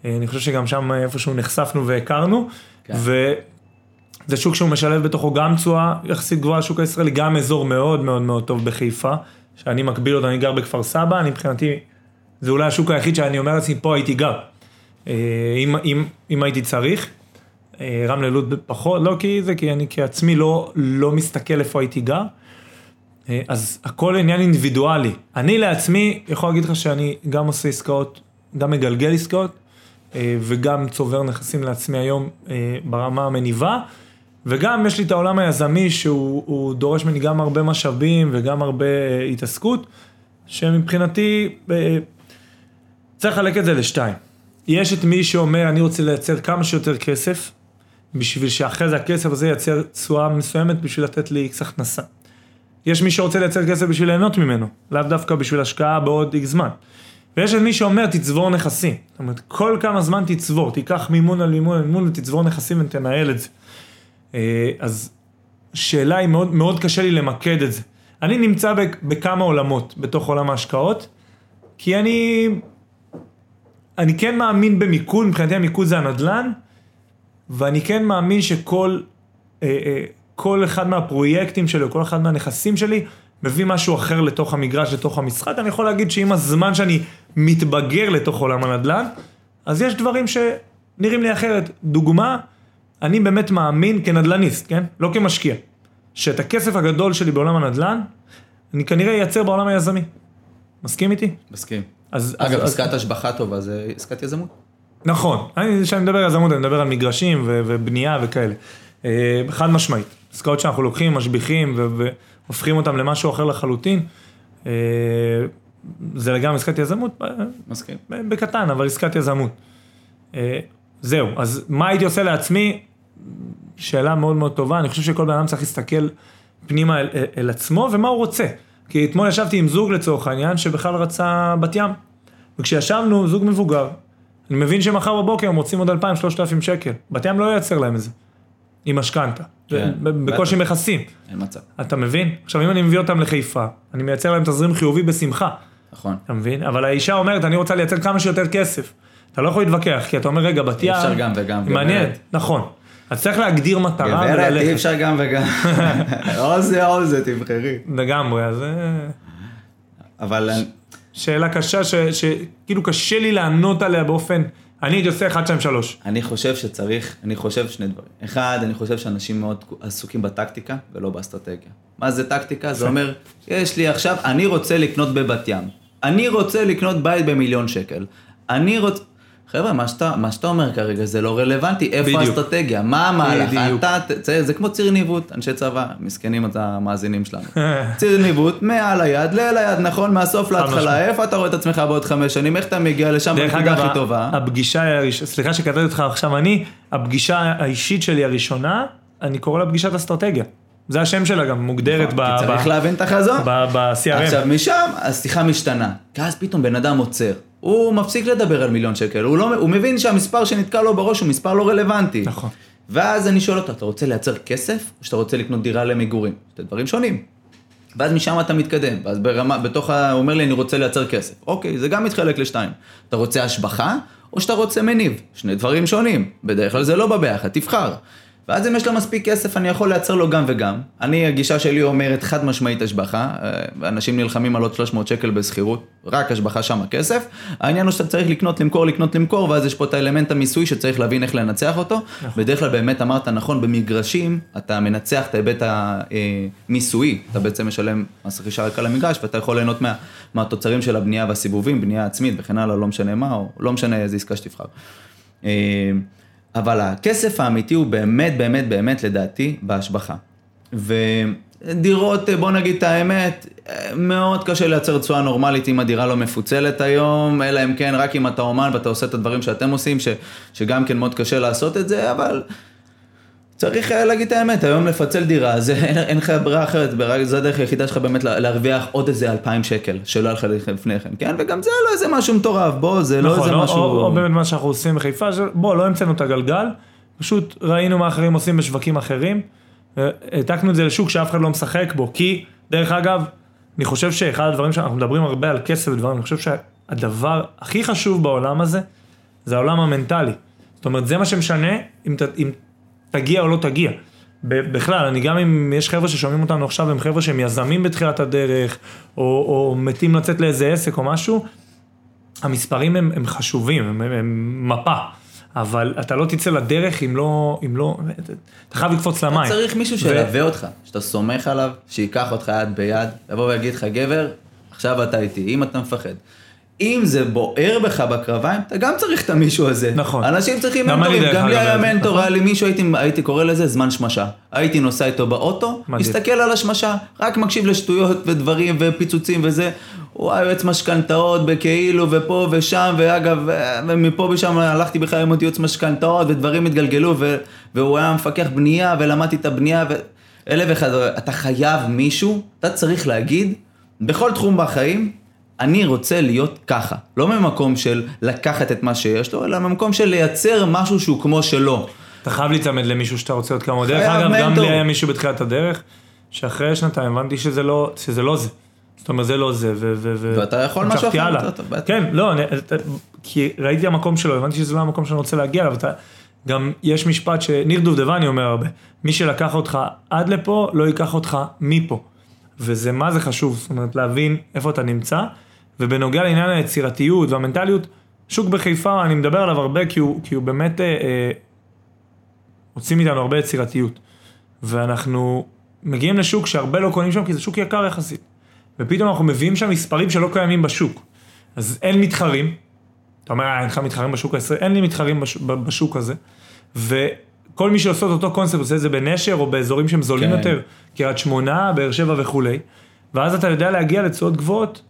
[SPEAKER 2] אה, אני חושב שגם שם איפשהו נחשפנו והכרנו,
[SPEAKER 1] כן.
[SPEAKER 2] וזה שוק שהוא משלב בתוכו גם תשואה יחסית גבוהה לשוק הישראלי, גם אזור מאוד מאוד מאוד טוב בחיפה, שאני מקביל אותו, אני גר בכפר סבא, אני מבחינתי, זה אולי השוק היחיד שאני אומר לעצמי, פה הייתי גר, אה, אם, אם, אם הייתי צריך. אה, רמלה לוד פחות, לא כי זה, כי אני כעצמי לא, לא מסתכל איפה הייתי גר. אה, אז הכל עניין אינדיבידואלי. אני לעצמי יכול להגיד לך שאני גם עושה עסקאות, גם מגלגל עסקאות, אה, וגם צובר נכסים לעצמי היום ברמה המניבה, וגם יש לי את העולם היזמי שהוא הוא דורש ממני גם הרבה משאבים וגם הרבה התעסקות, שמבחינתי צריך לחלק את זה לשתיים. יש את מי שאומר אני רוצה לייצר כמה שיותר כסף, בשביל שאחרי זה הכסף הזה ייצר תשואה מסוימת בשביל לתת לי איקס הכנסה. יש מי שרוצה לייצר כסף בשביל ליהנות ממנו, לאו דווקא בשביל השקעה בעוד איקס זמן. ויש את מי שאומר תצבור נכסים. זאת אומרת, כל כמה זמן תצבור, תיקח מימון על מימון על מימון ותצבור נכסים ותנהל את זה. אה, אז שאלה היא מאוד, מאוד קשה לי למקד את זה. אני נמצא בכ- בכמה עולמות בתוך עולם ההשקעות, כי אני, אני כן מאמין במיקוד, מבחינתי המיקוד זה הנדל"ן, ואני כן מאמין שכל אה, אה, כל אחד מהפרויקטים שלי, או כל אחד מהנכסים שלי, מביא משהו אחר לתוך המגרש, לתוך המשחק. אני יכול להגיד שעם הזמן שאני מתבגר לתוך עולם הנדל"ן, אז יש דברים שנראים לי אחרת. דוגמה, אני באמת מאמין כנדל"ניסט, כן? לא כמשקיע. שאת הכסף הגדול שלי בעולם הנדל"ן, אני כנראה אייצר בעולם היזמי. מסכים איתי?
[SPEAKER 1] מסכים.
[SPEAKER 2] אז,
[SPEAKER 1] אגב,
[SPEAKER 2] אז,
[SPEAKER 1] עסקת השבחה טובה זה עסקת יזמות.
[SPEAKER 2] נכון, אני- כשאני מדבר על יזמות, אני מדבר על מגרשים ו- ובנייה וכאלה. אה, חד משמעית. עסקאות שאנחנו לוקחים, משביחים ו- והופכים אותם למשהו אחר לחלוטין. אה, זה לגמרי עסקת יזמות, אה,
[SPEAKER 1] מסכים.
[SPEAKER 2] בקטן, אבל עסקת יזמות. זהו, אז מה הייתי עושה לעצמי? שאלה מאוד מאוד טובה, אני חושב שכל בן אדם צריך להסתכל פנימה אל, אל, אל עצמו ומה הוא רוצה. כי אתמול ישבתי עם זוג לצורך העניין שבכלל רצה בת ים. וכשישבנו, זוג מבוגר, אני מבין שמחר בבוקר הם רוצים עוד 2,000-3,000 שקל. בת ים לא ייצר להם את זה. עם משכנתה.
[SPEAKER 1] כן,
[SPEAKER 2] בקושי. מכסים.
[SPEAKER 1] אין מצב.
[SPEAKER 2] אתה מבין? עכשיו אם אני מביא אותם לחיפה, אני מייצר להם תזרים חיובי בשמחה.
[SPEAKER 1] נכון.
[SPEAKER 2] אתה מבין? אבל האישה אומרת, אני רוצה לייצר כמה שיותר כסף. אתה לא יכול להתווכח, כי אתה אומר, רגע, בת ים...
[SPEAKER 1] אפשר גם וגם, גברת.
[SPEAKER 2] נכון. אז צריך להגדיר מטרה
[SPEAKER 1] גברת, אי
[SPEAKER 2] וללכת.
[SPEAKER 1] אפשר גם וגם. או זה או זה, תבחרי.
[SPEAKER 2] לגמרי, אז אה,
[SPEAKER 1] אבל
[SPEAKER 2] שאלה קשה, שכאילו קשה לי לענות עליה באופן... אני הייתי עושה 1, 2, 3.
[SPEAKER 1] אני חושב שצריך, אני חושב שני דברים. אחד, אני חושב שאנשים מאוד עסוקים בטקטיקה ולא באסטרטגיה. מה זה טקטיקה? זה אומר, יש לי עכשיו, אני רוצה לקנות בבת ים. אני רוצה לקנות בית במיליון שקל. אני רוצה... חבר'ה, מה שאתה, מה שאתה אומר כרגע זה לא רלוונטי, איפה
[SPEAKER 2] בדיוק.
[SPEAKER 1] האסטרטגיה, מה המהלך,
[SPEAKER 2] בדיוק.
[SPEAKER 1] אתה, זה, זה כמו ציר ניווט, אנשי צבא, מסכנים את המאזינים שלנו. ציר ניווט, מעל היד, לאל היד, נכון, מהסוף. להתחלה, איפה אתה רואה את עצמך בעוד חמש שנים, איך אתה מגיע לשם בנקודה הכי טובה.
[SPEAKER 2] הפגישה, סליחה שקטעתי אותך עכשיו אני, הפגישה האישית שלי הראשונה, אני קורא לה פגישת אסטרטגיה. זה השם שלה גם, מוגדרת ב-
[SPEAKER 1] כי צריך להבין את החזון.
[SPEAKER 2] ב-CRM.
[SPEAKER 1] עכשיו משם השיחה משתנה, כי אז פתאום בן אדם עוצר, הוא מפסיק לדבר על מיליון שקל, הוא, לא, הוא מבין שהמספר שנתקע לו בראש הוא מספר לא רלוונטי.
[SPEAKER 2] נכון.
[SPEAKER 1] ואז אני שואל אותו, אתה רוצה לייצר כסף, או שאתה רוצה לקנות דירה למגורים? זה דברים שונים. ואז משם אתה מתקדם, ואז ברמה, בתוך ה... הוא אומר לי, אני רוצה לייצר כסף. אוקיי, זה גם מתחלק לשתיים. אתה רוצה השבחה, או שאתה רוצה מניב. שני דברים שונים. בדרך כלל זה לא בא ביחד, תבחר. ואז אם יש לו מספיק כסף, אני יכול לייצר לו גם וגם. אני, הגישה שלי אומרת חד משמעית השבחה. אה, אנשים נלחמים על עוד 300 שקל בשכירות, רק השבחה שם הכסף. העניין הוא שאתה צריך לקנות, למכור, לקנות, למכור, ואז יש פה את האלמנט המיסוי שצריך להבין איך לנצח אותו. בדרך כלל באמת אמרת נכון, במגרשים אתה מנצח את ההיבט המיסויי, אתה בעצם משלם מס רכישה רק על המגרש, ואתה יכול ליהנות מה, מהתוצרים של הבנייה והסיבובים, בנייה עצמית וכן הלאה, לא משנה מה, או לא משנה איזה עסקה שתבחר. אבל הכסף האמיתי הוא באמת, באמת, באמת, לדעתי, בהשבחה. ודירות, בוא נגיד את האמת, מאוד קשה לייצר תשואה נורמלית אם הדירה לא מפוצלת היום, אלא אם כן רק אם אתה אומן ואתה עושה את הדברים שאתם עושים, ש, שגם כן מאוד קשה לעשות את זה, אבל צריך אה, להגיד את האמת, היום לפצל דירה, זה, אין, אין לך ברירה אחרת, זו הדרך היחידה שלך באמת לה- להרוויח עוד איזה אלפיים שקל, שלא היה לך לפני כן, כן? וגם זה לא איזה משהו מטורף, בוא, זה לא
[SPEAKER 2] נכון,
[SPEAKER 1] איזה
[SPEAKER 2] או-
[SPEAKER 1] משהו...
[SPEAKER 2] או, או באמת מה שאנחנו עושים בחיפה, בוא, לא המצאנו את הגלגל, פשוט ראינו מה אחרים עושים בשווקים אחרים, אה, העתקנו את זה לשוק שאף אחד לא משחק בו, כי, דרך אגב, אני חושב שאחד הדברים שאנחנו מדברים הרבה על כסף ודברים, אני חושב שהדבר הכי חשוב בעולם הזה, זה העולם המנטלי. זאת אומרת, זה מה שמשנה אם, ת, אם תגיע או לא תגיע. בכלל, אני גם אם יש חבר'ה ששומעים אותנו עכשיו, הם חבר'ה שהם יזמים בתחילת הדרך, או, או מתים לצאת לאיזה עסק או משהו, המספרים הם, הם חשובים, הם, הם, הם מפה, אבל אתה לא תצא לדרך אם לא, אם לא, אתה חייב לקפוץ למים.
[SPEAKER 1] צריך מישהו שילווה אותך, שאתה סומך עליו, שייקח אותך יד ביד, יבוא ויגיד לך, גבר, עכשיו אתה איתי, אם אתה מפחד. אם זה בוער בך בקרביים, אתה גם צריך את המישהו הזה.
[SPEAKER 2] נכון.
[SPEAKER 1] אנשים צריכים מנטורים, גם לי היה
[SPEAKER 2] נכון.
[SPEAKER 1] מנטור, היה לי מישהו, הייתי, הייתי קורא לזה זמן שמשה. הייתי נוסע איתו באוטו,
[SPEAKER 2] מדהים.
[SPEAKER 1] מסתכל על השמשה, רק מקשיב לשטויות ודברים ופיצוצים וזה. הוא היה יועץ משכנתאות בכאילו ופה ושם, ואגב, ומפה ושם הלכתי בכלל ללמוד ייעוץ משכנתאות ודברים התגלגלו, ו, והוא היה מפקח בנייה ולמדתי את הבנייה, ואלף ואחד, אתה חייב מישהו, אתה צריך להגיד, בכל תחום בחיים, אני רוצה להיות ככה. לא ממקום של לקחת את מה שיש לו, אלא ממקום של לייצר משהו שהוא כמו שלו.
[SPEAKER 2] אתה חייב להיצמד למישהו שאתה רוצה להיות כמוהו. דרך אגב, גם. לי היה מישהו בתחילת הדרך, שאחרי שנתיים הבנתי שזה לא, שזה לא זה. זאת אומרת, זה לא זה, ו... ו-
[SPEAKER 1] ואתה יכול משהו אחר.
[SPEAKER 2] כן, לא, אני, כי ראיתי המקום שלו, הבנתי שזה לא המקום שאני רוצה להגיע אליו, גם יש משפט שניר דובדבני אומר הרבה, מי שלקח אותך עד לפה, לא ייקח אותך מפה. וזה מה זה חשוב, זאת אומרת, להבין איפה אתה נמצא, ובנוגע לעניין היצירתיות והמנטליות, שוק בחיפה, אני מדבר עליו הרבה, כי הוא, כי הוא באמת... אה, אה, מאיתנו הרבה יצירתיות. ואנחנו מגיעים לשוק שהרבה לא קונים שם, כי זה שוק יקר יחסית. ופתאום אנחנו מביאים שם מספרים שלא קיימים בשוק. אז אין מתחרים, אתה אומר, "אה, אין לך מתחרים בשוק הישראלי, אין לי מתחרים בש, בשוק הזה. וכל מי שעושה את אותו קונספט עושה את זה בנשר או באזורים שהם זולים
[SPEAKER 1] כן.
[SPEAKER 2] יותר, קריית שמונה, באר שבע וכולי. ואז אתה יודע להגיע לתשואות גבוהות,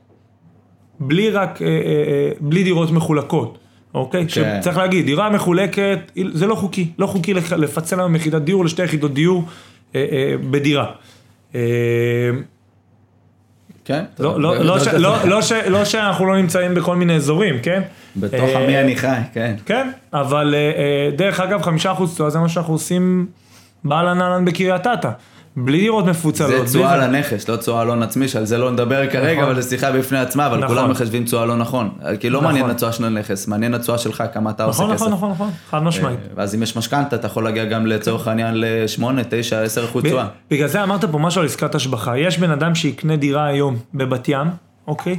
[SPEAKER 2] בלי רק, אה, אה, אה, בלי דירות מחולקות. אוקיי?
[SPEAKER 1] כן.
[SPEAKER 2] שצריך להגיד, דירה מחולקת, זה לא חוקי. לא חוקי לפ- לפצל היום יחידת דיור לשתי יחידות דיור אה, אה, בדירה. אה,
[SPEAKER 1] כן?
[SPEAKER 2] לא, לא, לא, ש- לא, לא, ש- לא שאנחנו לא נמצאים בכל מיני אזורים, כן?
[SPEAKER 1] בתוך עמי אני חי, כן.
[SPEAKER 2] כן, אבל דרך אגב, חמישה אחוז תשואה זה מה שאנחנו עושים באהלן אהלן בקריית אתא. בלי דירות מפוצלות.
[SPEAKER 1] זה תשואה על הנכס, לא תשואה על הון עצמי, שעל זה לא נדבר כרגע,
[SPEAKER 2] נכון.
[SPEAKER 1] אבל זו שיחה בפני עצמה, אבל
[SPEAKER 2] נכון.
[SPEAKER 1] כולם מחשבים תשואה לא נכון. כי לא
[SPEAKER 2] נכון.
[SPEAKER 1] מעניין התשואה של הנכס, מעניין התשואה שלך, כמה אתה עושה
[SPEAKER 2] נכון,
[SPEAKER 1] כסף.
[SPEAKER 2] נכון, נכון, נכון, חד משמעית.
[SPEAKER 1] אה, ואז אם יש משכנתה, אתה יכול להגיע גם לצורך העניין ל-8, 9, 10 אחוז תשואה.
[SPEAKER 2] בגלל זה אמרת פה משהו על עסקת השבחה. יש בן אדם שיקנה דירה היום בבת ים, אוקיי?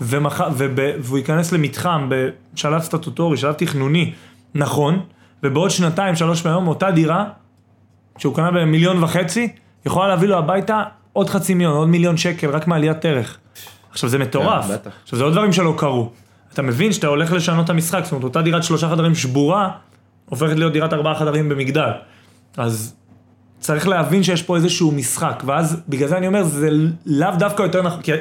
[SPEAKER 2] ומח... וב... והוא ייכנס למתחם בשלב סטטוטורי, שלב תכנוני, נכון, ובעוד שנתיים, שלוש מהיום, אותה דירה, שהוא קנה במיליון וחצי, יכולה להביא לו הביתה עוד חצי מיליון, עוד מיליון שקל, רק מעליית ערך. עכשיו זה מטורף.
[SPEAKER 1] כן, בטח.
[SPEAKER 2] עכשיו זה עוד דברים שלא קרו. אתה מבין שאתה הולך לשנות את המשחק, זאת אומרת, אותה דירת שלושה חדרים שבורה, הופכת להיות דירת ארבעה חדרים במגדל. אז צריך להבין שיש פה איזשהו משחק, ואז בגלל זה אני אומר, זה לאו דווקא יותר נכון, כי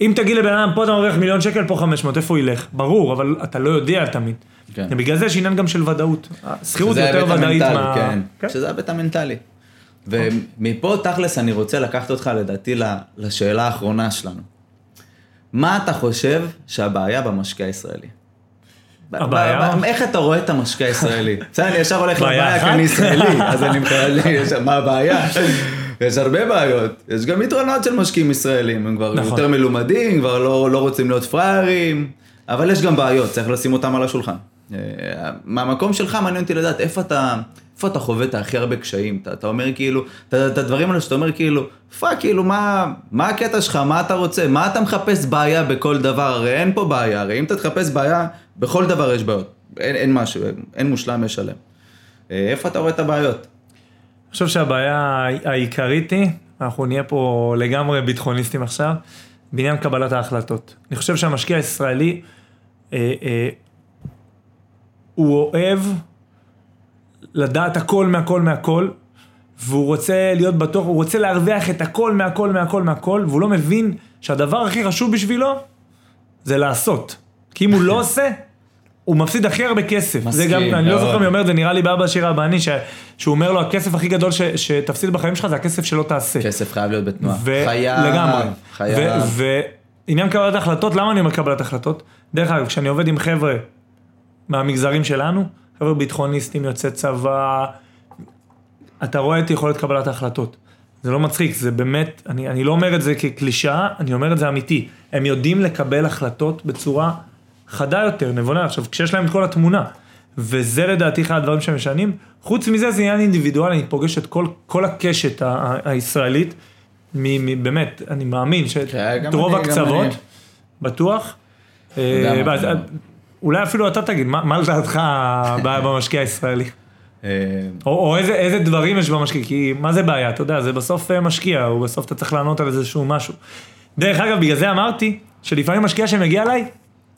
[SPEAKER 2] אם תגיד לבן אדם, פה אתה מרוויח מיליון שקל, פה 500, איפה הוא ילך? ברור, אבל אתה לא יודע תמיד.
[SPEAKER 1] כן.
[SPEAKER 2] ובגלל זה יש עניין גם של ודאות. השכירות
[SPEAKER 1] שזה
[SPEAKER 2] יותר ודאית מה...
[SPEAKER 1] כן.
[SPEAKER 2] כן.
[SPEAKER 1] שזה ההיבט המנטלי. ומפה תכלס אני רוצה לקחת אותך לדעתי לשאלה האחרונה שלנו. מה אתה חושב שהבעיה במשקיע הישראלי?
[SPEAKER 2] הבעיה?
[SPEAKER 1] איך אתה רואה את המשקיע הישראלי? בסדר, אני ישר הולך
[SPEAKER 2] בעיה
[SPEAKER 1] לבעיה, כי? אני ישראלי, אז אני מחייב, מה הבעיה? יש הרבה בעיות. יש גם יתרונות של משקיעים ישראלים, הם כבר
[SPEAKER 2] נכון.
[SPEAKER 1] יותר מלומדים, כבר לא לא רוצים להיות פראיירים, אבל יש גם בעיות, צריך לשים אותם על השולחן. אה, מהמקום שלך מעניין אותי לדעת איפה אתה, איפה אתה חווה את הכי הרבה קשיים, אתה, אתה אומר כאילו, את הדברים האלה שאתה אומר כאילו, fuck, כאילו, מה, מה הקטע שלך, מה אתה רוצה, מה אתה מחפש בעיה בכל דבר, הרי אין פה בעיה, הרי אם אתה תחפש בעיה, בכל דבר יש בעיות, אין, אין משהו, אין, אין מושלם, יש שלם. אה, איפה אתה רואה את הבעיות?
[SPEAKER 2] אני חושב שהבעיה העיקרית היא, אנחנו נהיה פה לגמרי ביטחוניסטים עכשיו, בעניין קבלת ההחלטות. אני חושב שהמשקיע הישראלי, אה, אה, הוא אוהב לדעת הכל מהכל מהכל, והוא רוצה להיות בטוח, הוא רוצה להרוויח את הכל מהכל מהכל מהכל, והוא לא מבין שהדבר הכי חשוב בשבילו זה לעשות. כי אם הוא לא עושה, הוא מפסיד הכי הרבה כסף. זה
[SPEAKER 1] מסכים,
[SPEAKER 2] גם, אני לא
[SPEAKER 1] מאוד.
[SPEAKER 2] זוכר מי אומר את זה, נראה לי באבא שירה הבעני, ש- שהוא אומר לו, הכסף הכי גדול ש- שתפסיד בחיים שלך זה הכסף שלא תעשה.
[SPEAKER 1] כסף חייב להיות בתנועה.
[SPEAKER 2] ו-
[SPEAKER 1] חייב,
[SPEAKER 2] לגמרי.
[SPEAKER 1] חייב.
[SPEAKER 2] ו- ועניין קבלת החלטות, למה אני אומר קבלת החלטות? דרך אגב, כשאני עובד עם חבר'ה מהמגזרים שלנו, חבר'ה ביטחוניסטים, יוצאי צבא, אתה רואה את יכולת קבלת ההחלטות. זה לא מצחיק, זה באמת, אני, אני לא אומר את זה כקלישאה, אני אומר את זה אמיתי. הם יודעים לקבל החלטות בצורה חדה יותר, נבונה. עכשיו, כשיש להם את כל התמונה, וזה לדעתי אחד הדברים שמשנים, חוץ מזה זה עניין אינדיבידואלי, אני פוגש את כל, כל הקשת ה- הישראלית, מ, מ, באמת, אני מאמין
[SPEAKER 1] כן,
[SPEAKER 2] שאת רוב הקצוות,
[SPEAKER 1] אני.
[SPEAKER 2] בטוח.
[SPEAKER 1] גם אני.
[SPEAKER 2] ואז, אולי אפילו אתה תגיד, מה, מה לדעתך הבעיה במשקיע הישראלי?
[SPEAKER 1] אה,
[SPEAKER 2] או, או איזה, איזה דברים יש במשקיע, כי מה זה בעיה, אתה יודע, זה בסוף אה, משקיע, או בסוף אתה צריך לענות על איזשהו משהו. דרך אגב, בגלל זה אמרתי, שלפעמים משקיע שמגיע אליי,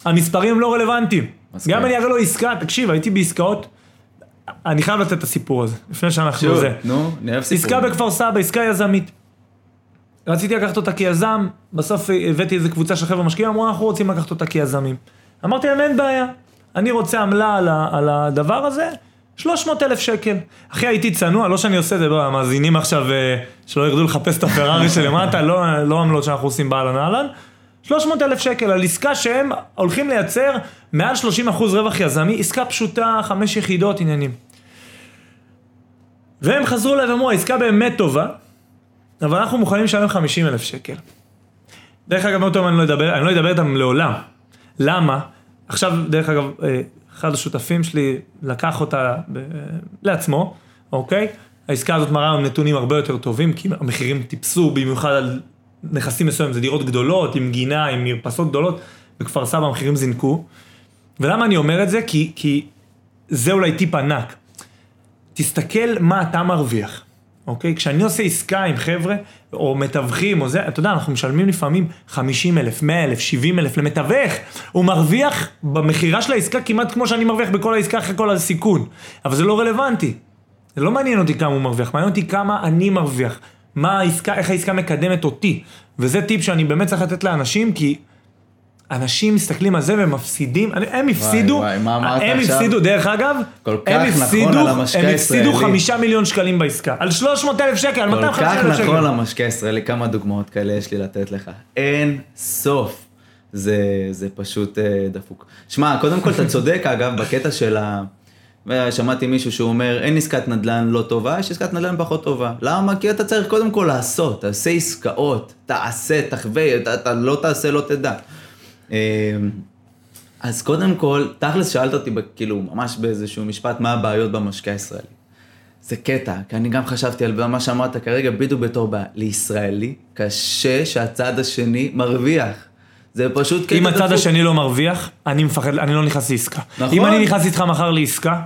[SPEAKER 2] המספרים לא רלוונטיים.
[SPEAKER 1] מסכים.
[SPEAKER 2] גם אני אראה לו עסקה, תקשיב, הייתי בעסקאות, אני חייב לתת את הסיפור הזה, לפני שאנחנו זה.
[SPEAKER 1] נו, אני אוהב סיפורים.
[SPEAKER 2] עסקה בכפר סבא, עסקה יזמית. רציתי לקחת אותה כיזם, בסוף הבאתי איזה קבוצה של חבר'ה משקיעים, אמרו אנחנו רוצים לקחת אותה כיזמים. אמרתי להם אין בעיה, אני רוצה עמלה על, ה- על הדבר הזה, 300 אלף שקל. אחי הייתי צנוע, לא שאני עושה את זה, בוא, המאזינים עכשיו אה, שלא ירדו לחפש את הפרארי שלמטה, לא, לא עמלות שאנחנו עושים באהלן אהלן. 300 אלף שקל על עסקה שהם הולכים לייצר מעל 30 אחוז רווח יזמי, עסקה פשוטה, חמש יחידות עניינים. והם חזרו אליי ואמרו, העסקה באמת טובה, אבל אנחנו מוכנים לשלם 50 אלף שקל. דרך אגב, מאותו אני לא אדבר, אני לא אדבר איתם לעולם. למה? עכשיו, דרך אגב, אה, אחד השותפים שלי לקח אותה ב- לעצמו, אוקיי? העסקה הזאת מראה נתונים הרבה יותר טובים, כי המחירים טיפסו במיוחד על נכסים מסוימים, זה דירות גדולות, עם גינה, עם מרפסות גדולות, בכפר סבא המחירים זינקו. ולמה אני אומר את זה? כי, כי זה אולי טיפ ענק. תסתכל מה אתה מרוויח, אוקיי? כשאני עושה עסקה עם חבר'ה, או מתווכים, או זה, אתה יודע, אנחנו משלמים לפעמים 50 אלף, 100 אלף, 70 אלף למתווך. הוא מרוויח במכירה של העסקה כמעט כמו שאני מרוויח בכל העסקה אחרי כל הסיכון. אבל זה לא רלוונטי. זה לא מעניין אותי כמה הוא מרוויח, מעניין אותי כמה אני מרוויח. מה העסקה, איך העסקה מקדמת אותי. וזה טיפ שאני באמת צריך לתת לאנשים, כי אנשים מסתכלים על זה והם מפסידים, הם הפסידו,
[SPEAKER 1] וואי, מה אמרת
[SPEAKER 2] הם
[SPEAKER 1] עכשיו?
[SPEAKER 2] הפסידו, דרך אגב,
[SPEAKER 1] כל כך
[SPEAKER 2] הם
[SPEAKER 1] נכון
[SPEAKER 2] הפסידו,
[SPEAKER 1] על המשקיע
[SPEAKER 2] הם הפסידו. חמישה מיליון שקלים בעסקה, על 300 אלף שקל, על
[SPEAKER 1] כל
[SPEAKER 2] 250
[SPEAKER 1] כך
[SPEAKER 2] אלף שקל.
[SPEAKER 1] נכון למשקיע הישראלי, כמה דוגמאות כאלה יש לי לתת לך. אין סוף. זה, זה פשוט אה, דפוק. שמע, קודם כל אתה צודק אגב בקטע של ה... שמעתי מישהו שהוא אומר, אין עסקת נדל"ן לא טובה, יש עסקת נדל"ן פחות טובה. למה? כי אתה צריך קודם כל לעשות, תעשה עסקאות, תעשה, תחווה, אתה, אתה לא תעשה, לא תדע. אה, אז קודם כל, תכלס שאלת אותי, כאילו, ממש באיזשהו משפט, מה הבעיות במשקיע הישראלי. זה קטע, כי אני גם חשבתי על מה שאמרת כרגע, בדיוק בתור בעיה. לישראלי קשה שהצד השני מרוויח. זה פשוט קטע
[SPEAKER 2] אם הצד
[SPEAKER 1] דפוק.
[SPEAKER 2] השני לא מרוויח, אני מפחד, אני לא נכנס לעסקה.
[SPEAKER 1] נכון.
[SPEAKER 2] אם אני נכנס איתך מחר לעסקה,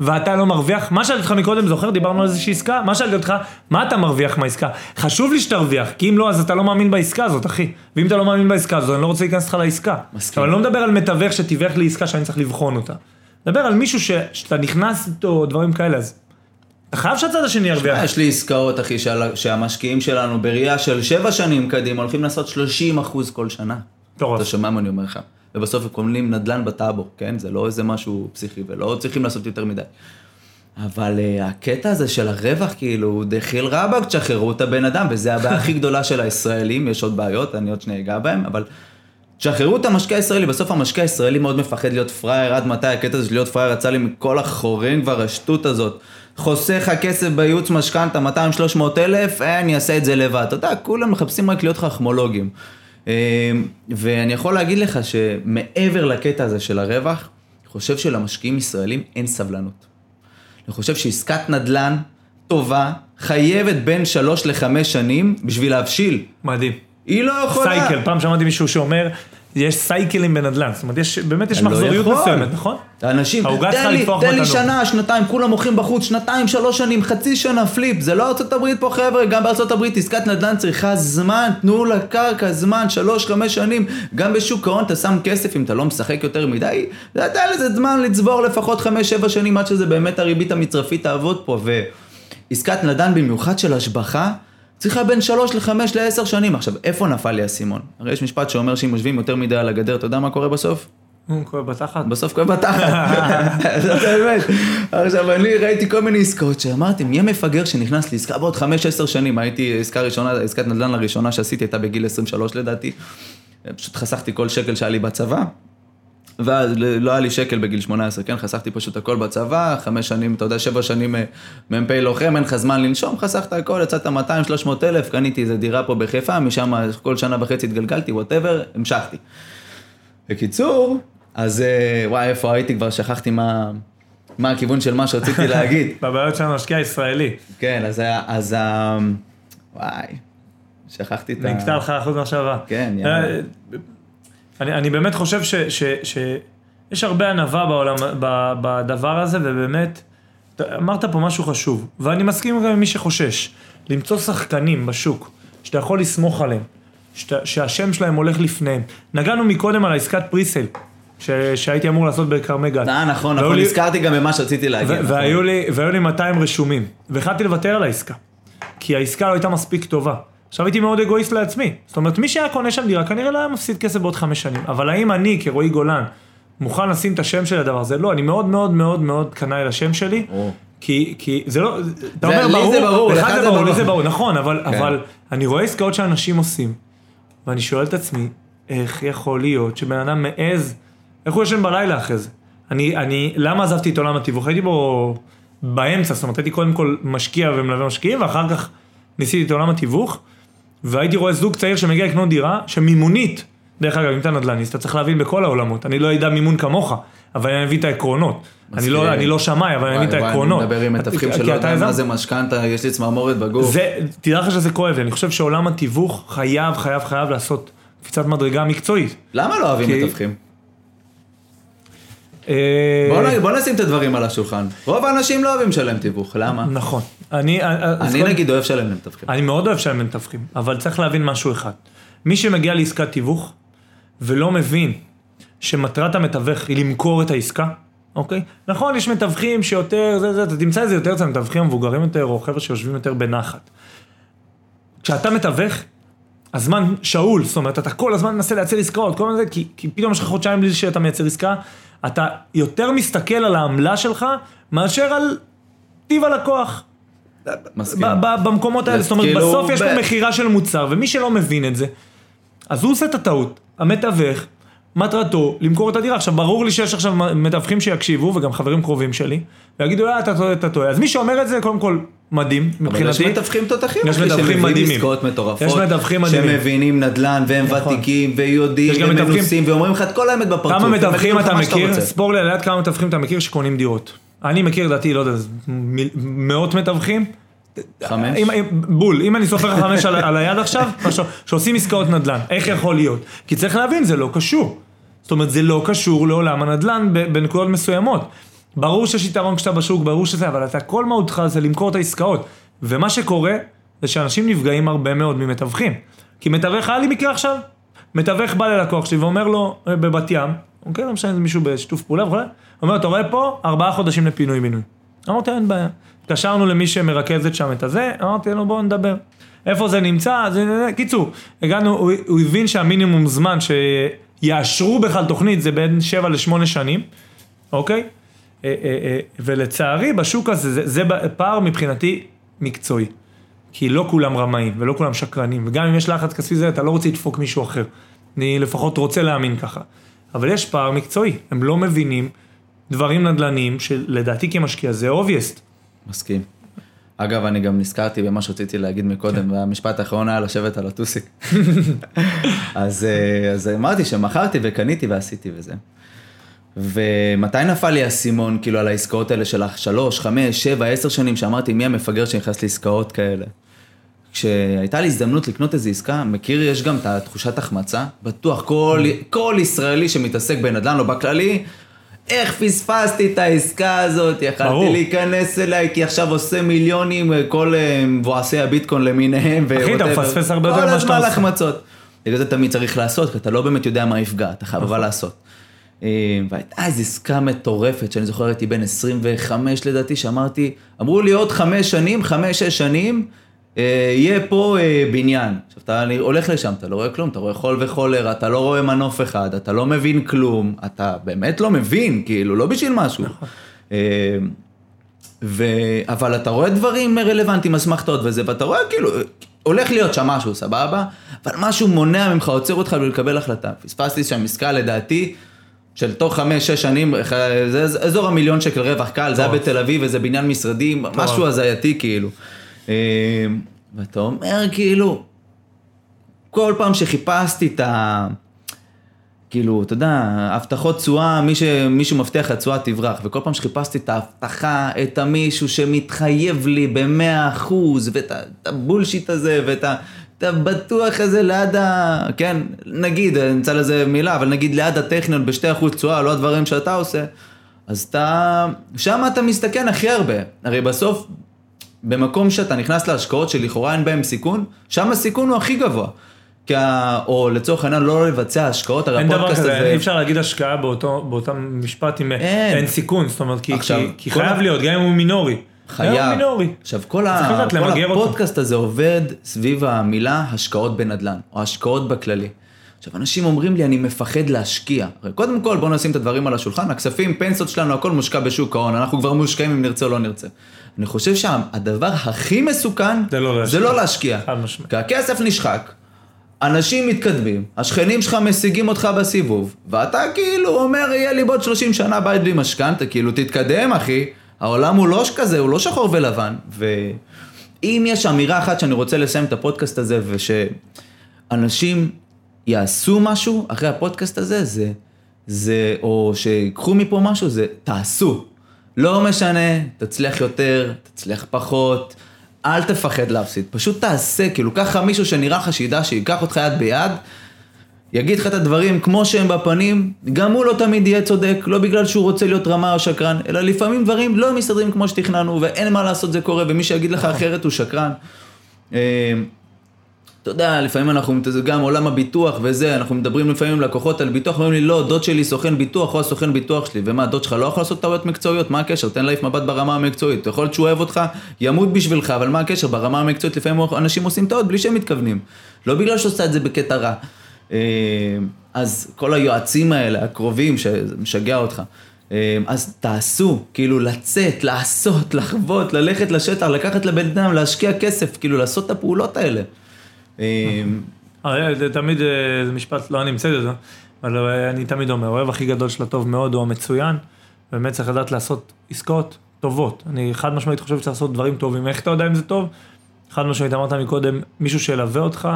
[SPEAKER 2] ואתה לא מרוויח, מה שאלתי אותך מקודם, זוכר? דיברנו על איזושהי עסקה? מה שאלתי אותך, מה אתה מרוויח מהעסקה? חשוב לי שתרוויח, כי אם לא, אז אתה לא מאמין בעסקה הזאת, אחי. ואם אתה לא מאמין בעסקה הזאת, אני לא רוצה להיכנס איתך לעסקה.
[SPEAKER 1] מסכים.
[SPEAKER 2] אבל אני לא מדבר על מתווך שתיווך לי עסקה שאני צריך לבחון אותה. מדבר על מישהו ש... שאתה נכנס איתו, דברים כאלה, אז... אתה חייב שהצד השני ירוויח.
[SPEAKER 1] יש לי עסקאות, אחי, שעל- שהמשקיעים שלנו בראייה של שבע שנים קדימה הולכים לעשות 30 אחוז כל שנה.
[SPEAKER 2] מטורף.
[SPEAKER 1] אתה שומע מה אני אומר לך. ובסוף הם קונים נדל"ן בטאבו, כן? זה לא איזה משהו פסיכי, ולא צריכים לעשות יותר מדי. אבל uh, הקטע הזה של הרווח, כאילו, דחיל רבאק, תשחררו את הבן אדם, וזה הבעיה הכי גדולה של הישראלים, יש עוד בעיות, אני עוד שנייה אגע בהם, אבל תשחררו את המשקיע הישראלי, בסוף המשקיע הישראלי מאוד מפחד להיות פראייר, עד מתי הקטע הזה של להיות פראייר יצא לי מכל החורים כבר, השטות הזאת. חוסך לך כסף בייעוץ משכנתה, 200-300 אלף, אה, אני אעשה את זה לבד. אתה יודע, כולם מחפשים רק להיות חכמולוגים. אה, ואני יכול להגיד לך שמעבר לקטע הזה של הרווח, אני חושב שלמשקיעים ישראלים אין סבלנות. אני חושב שעסקת נדל"ן טובה חייבת בין שלוש לחמש שנים בשביל להבשיל.
[SPEAKER 2] מדהים.
[SPEAKER 1] היא לא יכולה...
[SPEAKER 2] cycle, פעם שמעתי מישהו שאומר, יש cycleים בנדל"ן, זאת אומרת, יש, באמת יש
[SPEAKER 1] לא
[SPEAKER 2] מחזוריות
[SPEAKER 1] יכול.
[SPEAKER 2] מסוימת, נכון? העוגה
[SPEAKER 1] תן לי, תן לי
[SPEAKER 2] בתנור."
[SPEAKER 1] שנה, שנתיים, כולם מוכרים בחוץ, שנתיים, שלוש שנים, חצי שנה, flip, זה לא ארצות הברית פה חבר'ה, גם בארצות הברית עסקת נדל"ן צריכה זמן, תנו לקרקע זמן, שלוש, חמש שנים, גם בשוק ההון אתה שם כסף אם אתה לא משחק יותר מדי, תן לזה זמן לצבור לפחות חמש, שבע שנים עד שזה באמת הריבית המצרפית תעבוד פה, ועסקת נדל"ן במיוחד של השבחה, צריכה בין שלוש לחמש לעשר שנים. עכשיו, איפה נפל לי האסימון? הרי יש משפט שאומר שאם יושבים יותר מדי על הגדר, אתה יודע מה קורה בסוף?
[SPEAKER 2] כואב בתחת.
[SPEAKER 1] בסוף כואב בתחת, זאת האמת. עכשיו, אני ראיתי כל מיני עסקאות שאמרתי, מי המפגר שנכנס לעסקה בעוד 5-10 שנים? הייתי, עסקה ראשונה, עסקת נדל"ן לראשונה שעשיתי הייתה בגיל 23 לדעתי. פשוט חסכתי כל שקל שהיה לי בצבא. ואז לא היה לי שקל בגיל 18, כן? חסכתי פשוט הכל בצבא, חמש שנים, אתה יודע, שבע שנים אה, מ"פ לוחם, אין לך זמן לנשום, חסכת הכל, יצאת 200-300 אלף, קניתי איזה דירה פה בחיפה, משם כל שנה וחצי התגלגלתי, וואטאבר, המשכתי. בקיצור, אז אה, וואי, איפה הייתי? כבר שכחתי מה, מה הכיוון של מה שרציתי להגיד.
[SPEAKER 2] בבעיות של המשקיע הישראלי.
[SPEAKER 1] כן, אז היה, אז ה... וואי, שכחתי את ה...
[SPEAKER 2] נקטע לך אחוז מחשבה.
[SPEAKER 1] כן, יאללה.
[SPEAKER 2] אני, אני באמת חושב ש, ש, שיש הרבה ענווה בעולם, ב- בדבר הזה, ובאמת, אמרת פה משהו חשוב, ואני מסכים גם עם מי שחושש, למצוא שחקנים בשוק, שאתה יכול לסמוך עליהם, שאתה, שהשם שלהם הולך לפניהם. נגענו מקודם על העסקת פריסל, ש, שהייתי אמור לעשות בכרמי גת.
[SPEAKER 1] אה, נכון,
[SPEAKER 2] והיו
[SPEAKER 1] נכון,
[SPEAKER 2] לי-
[SPEAKER 1] הזכרתי גם במה שרציתי להגיד.
[SPEAKER 2] ו-
[SPEAKER 1] נכון.
[SPEAKER 2] והיו לי, והיו לי 200 רשומים, והחלטתי לוותר על העסקה, כי העסקה לא הייתה מספיק טובה. עכשיו הייתי מאוד אגואיסט לעצמי, זאת אומרת מי שהיה קונה שם דירה כנראה לא היה מפסיד כסף בעוד חמש שנים, אבל האם אני כרועי גולן מוכן לשים את השם שלי לדבר הזה? לא, אני מאוד מאוד מאוד מאוד קנאי לשם שלי. כי, כי זה לא, אתה אומר
[SPEAKER 1] לי
[SPEAKER 2] ברור,
[SPEAKER 1] זה ברור,
[SPEAKER 2] לך זה ברור, לי. זה ברור, נכון, אבל,
[SPEAKER 1] כן.
[SPEAKER 2] אבל אני רואה עסקאות שאנשים עושים, ואני שואל את עצמי, איך יכול להיות שבן אדם מעז, איך הוא ישן בלילה אחרי זה? אני, אני, למה עזבתי את עולם התיווך? הייתי בו באמצע, זאת אומרת, הייתי קודם כל משקיע ומלווה משקיעים, ואחר כך ניסיתי את עולם התיווך, והייתי רואה זוג צעיר שמגיע לקנות דירה, שמימונית, דרך אגב, אם אתה נדל"ניסט, אתה צריך להבין בכל העולמות, אני לא אדע מימון כמוך, אבל אני מבין את העקרונות. אני. לא, אני לא שמאי, אבל אני מבין את העקרונות.
[SPEAKER 1] אני מדבר עם מתווכים
[SPEAKER 2] כי
[SPEAKER 1] שלא יודעים. מה זה משכנתה, יש לי צמרמורת בגוף.
[SPEAKER 2] זה, תדע לך שזה כואב לי, אני חושב שעולם התיווך חייב, חייב, חייב לעשות קפיצת מדרגה מקצועית.
[SPEAKER 1] למה לא אוהבים
[SPEAKER 2] כי-
[SPEAKER 1] מתווכים?
[SPEAKER 2] אה,
[SPEAKER 1] בוא נשים את הדברים על השולחן. רוב האנשים לא אוהבים לשלם תיווך, למה?
[SPEAKER 2] נכון. אני,
[SPEAKER 1] אני
[SPEAKER 2] קודם-
[SPEAKER 1] נגיד אוהב לשלם למתווכים.
[SPEAKER 2] אני מאוד אוהב שהם מתווכים, אבל צריך להבין משהו אחד. מי שמגיע לעסקת תיווך ולא מבין שמטרת המתווך היא למכור את העסקה, אוקיי? נכון, יש מתווכים שיותר, זה, זה, אתה תמצא את זה יותר אצל המתווכים המבוגרים יותר, או חבר'ה שיושבים יותר בנחת. כשאתה מתווך, הזמן שאול, זאת אומרת, אתה כל הזמן מנסה לייצר עסקאות, כל הזמן זה, כי, כי פתאום יש לך חודשיים בלי שאתה מייצר עסקה, אתה יותר מסתכל על העמלה שלך, מאשר על טיב הלקוח.
[SPEAKER 1] מסכים.
[SPEAKER 2] במקומות האלה, זאת אומרת,
[SPEAKER 1] כאילו
[SPEAKER 2] בסוף יש
[SPEAKER 1] ב-
[SPEAKER 2] פה מכירה של מוצר, ומי שלא מבין את זה, אז הוא עושה את הטעות. המתווך, מטרתו למכור את הדירה. עכשיו, ברור לי שיש עכשיו מתווכים שיקשיבו, וגם חברים קרובים שלי, ויגידו, אה, אתה טועה, אתה טועה. אז מי שאומר את זה, קודם כל, מדהים,
[SPEAKER 1] אבל יש
[SPEAKER 2] מבחינתי.
[SPEAKER 1] מתווכים תותחים,
[SPEAKER 2] יש מתווכים
[SPEAKER 1] שמביאים
[SPEAKER 2] מדהימים.
[SPEAKER 1] עסקאות מטורפות.
[SPEAKER 2] יש מתווכים מדהימים.
[SPEAKER 1] שמבינים נדל"ן, והם
[SPEAKER 2] נכון.
[SPEAKER 1] ותיקים, ויודעים, ומנוסים, ואומרים לך את כל האמת בפרצוף.
[SPEAKER 2] כמה מתווכים אתה מכיר? ספור לי על יד כמה מתווכים אתה מכיר שקונים דירות. אני מכיר, לדעתי, לא יודע, מאות מתווכים.
[SPEAKER 1] חמש?
[SPEAKER 2] אם, אם, בול, אם אני סופר חמש על, על היד עכשיו, שעושים עסקאות נדל"ן, איך יכול להיות? כי צריך להבין, זה לא קשור. זאת אומרת, זה לא קשור לעולם הנדל"ן בנקודות מסוימות. ברור שיש יתרון כשאתה בשוק, ברור שזה, אבל אתה, כל מהותך זה למכור את העסקאות. ומה שקורה, זה שאנשים נפגעים הרבה מאוד ממתווכים. כי מתווך, היה לי מקרה עכשיו, מתווך בא ללקוח שלי ואומר לו, אה, בבת ים, אוקיי, לא משנה, זה מישהו בשיתוף פעולה וכו', אומר, אתה רואה פה, ארבעה חודשים לפינוי-בינוי. אמרתי, אין בעיה. התקשרנו למי שמרכזת שם את הזה, אמרתי לו, בואו נדבר. איפה זה נמצא, זה, קיצור, הגענו, הוא, הוא הבין שהמינימום זמן שיאשרו בכלל תוכנית זה בין 7 ל-8 שנים, אוקיי? אה, אה, אה, ולצערי בשוק הזה, זה, זה פער מבחינתי מקצועי. כי לא כולם רמאים ולא כולם שקרנים, וגם אם יש לחץ כספי זה, אתה לא רוצה לדפוק מישהו אחר. אני לפחות רוצה להאמין ככה. אבל יש פער מקצועי, הם לא מבינים דברים נדל"ניים שלדעתי כמשקיע זה אובייסט.
[SPEAKER 1] מסכים. אגב, אני גם נזכרתי במה שרציתי להגיד מקודם, כן. והמשפט האחרון היה לשבת על הטוסיק. אז, אז אמרתי שמכרתי וקניתי ועשיתי וזה. ומתי נפל לי האסימון, כאילו, על העסקאות האלה של שלוש, חמש, שבע, עשר שנים, שאמרתי, מי המפגר שנכנס לעסקאות כאלה? כשהייתה לי הזדמנות לקנות איזו עסקה, מכיר, יש גם את התחושת החמצה, בטוח, כל, כל ישראלי שמתעסק בנדל"ן או בכללי, איך פספסתי את העסקה הזאת, יכלתי להיכנס אליי, כי עכשיו עושה מיליונים, כל אה, מבואסי הביטקוין למיניהם.
[SPEAKER 2] אחי, אתה מפספס הרבה יותר
[SPEAKER 1] ממה שאתה עושה. כל הזמן החמצות. בגלל זה תמיד צריך לעשות, כי אתה לא באמת יודע מה יפגע, אתה חייב אבל נכון. לעשות. אה, והייתה איזו עסקה מטורפת, שאני זוכר, הייתי בן 25 לדעתי, שאמרתי, אמרו לי עוד חמש שנים, חמש, שש שנים, אה, יהיה פה אה, בניין. עכשיו, אתה הולך לשם, אתה לא רואה כלום, אתה רואה חול וחולר, אתה לא רואה מנוף אחד, אתה לא מבין כלום, אתה באמת לא מבין, כאילו, לא בשביל משהו. נכון. ו... אבל אתה רואה דברים רלוונטיים, אסמכתאות וזה, ואתה רואה כאילו, הולך להיות שם משהו, סבבה? אבל משהו מונע ממך, עוצר אותך לקבל החלטה. פספסתי שם עסקה לדעתי. של תוך חמש, שש שנים, זה אזור המיליון שקל רווח קל, זה היה בתל אביב, איזה בניין משרדים, משהו הזייתי כאילו. אה, ואתה אומר כאילו, כל פעם שחיפשתי את ה... כאילו, אתה יודע, הבטחות תשואה, מי שמישהו מבטיח לך תשואה תברח, וכל פעם שחיפשתי את ההבטחה, את המישהו שמתחייב לי במאה אחוז, ואת הבולשיט הזה, ואת ה... אתה בטוח איזה ליד ה... כן, נגיד, נמצא לזה מילה, אבל נגיד ליד הטכניון בשתי אחוז תשואה, לא הדברים שאתה עושה, אז אתה... שם אתה מסתכן הכי הרבה. הרי בסוף, במקום שאתה נכנס להשקעות שלכאורה אין בהן סיכון, שם הסיכון הוא הכי גבוה. כי ה... או לצורך העניין לא לבצע השקעות,
[SPEAKER 2] הרי הפודקאסט הזה... אין דבר כזה, אי אפשר להגיד השקעה באותו, באותם משפט אם אין, אין סיכון, זאת אומרת, כי, עכשיו, כי, כי חייב ה... להיות, גם אם הוא מינורי.
[SPEAKER 1] חייב. עכשיו, כל, ה... כל הפודקאסט הזה עובד סביב המילה השקעות בנדל"ן, או השקעות בכללי. עכשיו, אנשים אומרים לי, אני מפחד להשקיע. קודם כל, בואו נשים את הדברים על השולחן, הכספים, פנסיות שלנו, הכל מושקע בשוק ההון, אנחנו כבר מושקעים אם נרצה או לא נרצה. אני חושב שהדבר הכי מסוכן, זה לא להשקיע. זה לא להשקיע. כי הכסף נשחק, אנשים מתקדמים, השכנים שלך משיגים אותך בסיבוב, ואתה כאילו אומר, יהיה לי בעוד 30 שנה בית בלי משכנתה, כאילו, תתקדם, אחי. העולם הוא לא כזה, הוא לא שחור ולבן. ואם יש אמירה אחת שאני רוצה לסיים את הפודקאסט הזה, ושאנשים יעשו משהו אחרי הפודקאסט הזה, זה, זה, או שיקחו מפה משהו, זה תעשו. לא משנה, תצליח יותר, תצליח פחות, אל תפחד להפסיד, פשוט תעשה, כאילו, ככה מישהו שנראה לך שידע שייקח אותך יד ביד, יגיד לך את הדברים כמו שהם בפנים, גם הוא לא תמיד יהיה צודק, לא בגלל שהוא רוצה להיות רמה או שקרן, אלא לפעמים דברים לא מסתדרים כמו שתכננו, ואין מה לעשות, זה קורה, ומי שיגיד לך. אחרת הוא שקרן. אתה יודע, לפעמים אנחנו, זה גם עולם הביטוח וזה, אנחנו מדברים לפעמים עם לקוחות על ביטוח, אומרים לי, לא, דוד שלי סוכן ביטוח, או הסוכן ביטוח שלי, ומה, דוד שלך לא יכול לעשות טעויות מקצועיות, מה הקשר? תן להעיף מבט ברמה המקצועית, יכול להיות שהוא אוהב אותך, ימות בשבילך, אבל מה הקשר? ברמה המקצועית לפעמים אנשים עושים טעות בלי שהם מתכוונים. לא בגלל שעושה את זה בקטע רע. אה, אז כל היועצים האלה, הקרובים, שמשגע אותך, אה, אז תעשו, כאילו לצאת, לעשות, לחוות, ללכת לשטח, לקחת לבן אדם, להשקיע כסף, כאילו לעשות את הפעולות האלה.
[SPEAKER 2] אה, זה תמיד, זה משפט, לא אני המצאתי את זה, אבל אני תמיד אומר, האוהב הכי גדול של הטוב מאוד הוא המצוין, באמת צריך לדעת לעשות עסקאות טובות. אני חד משמעית חושב שצריך לעשות דברים טובים. איך אתה יודע אם זה טוב? חד משמעית אמרת מקודם, מישהו שילווה אותך,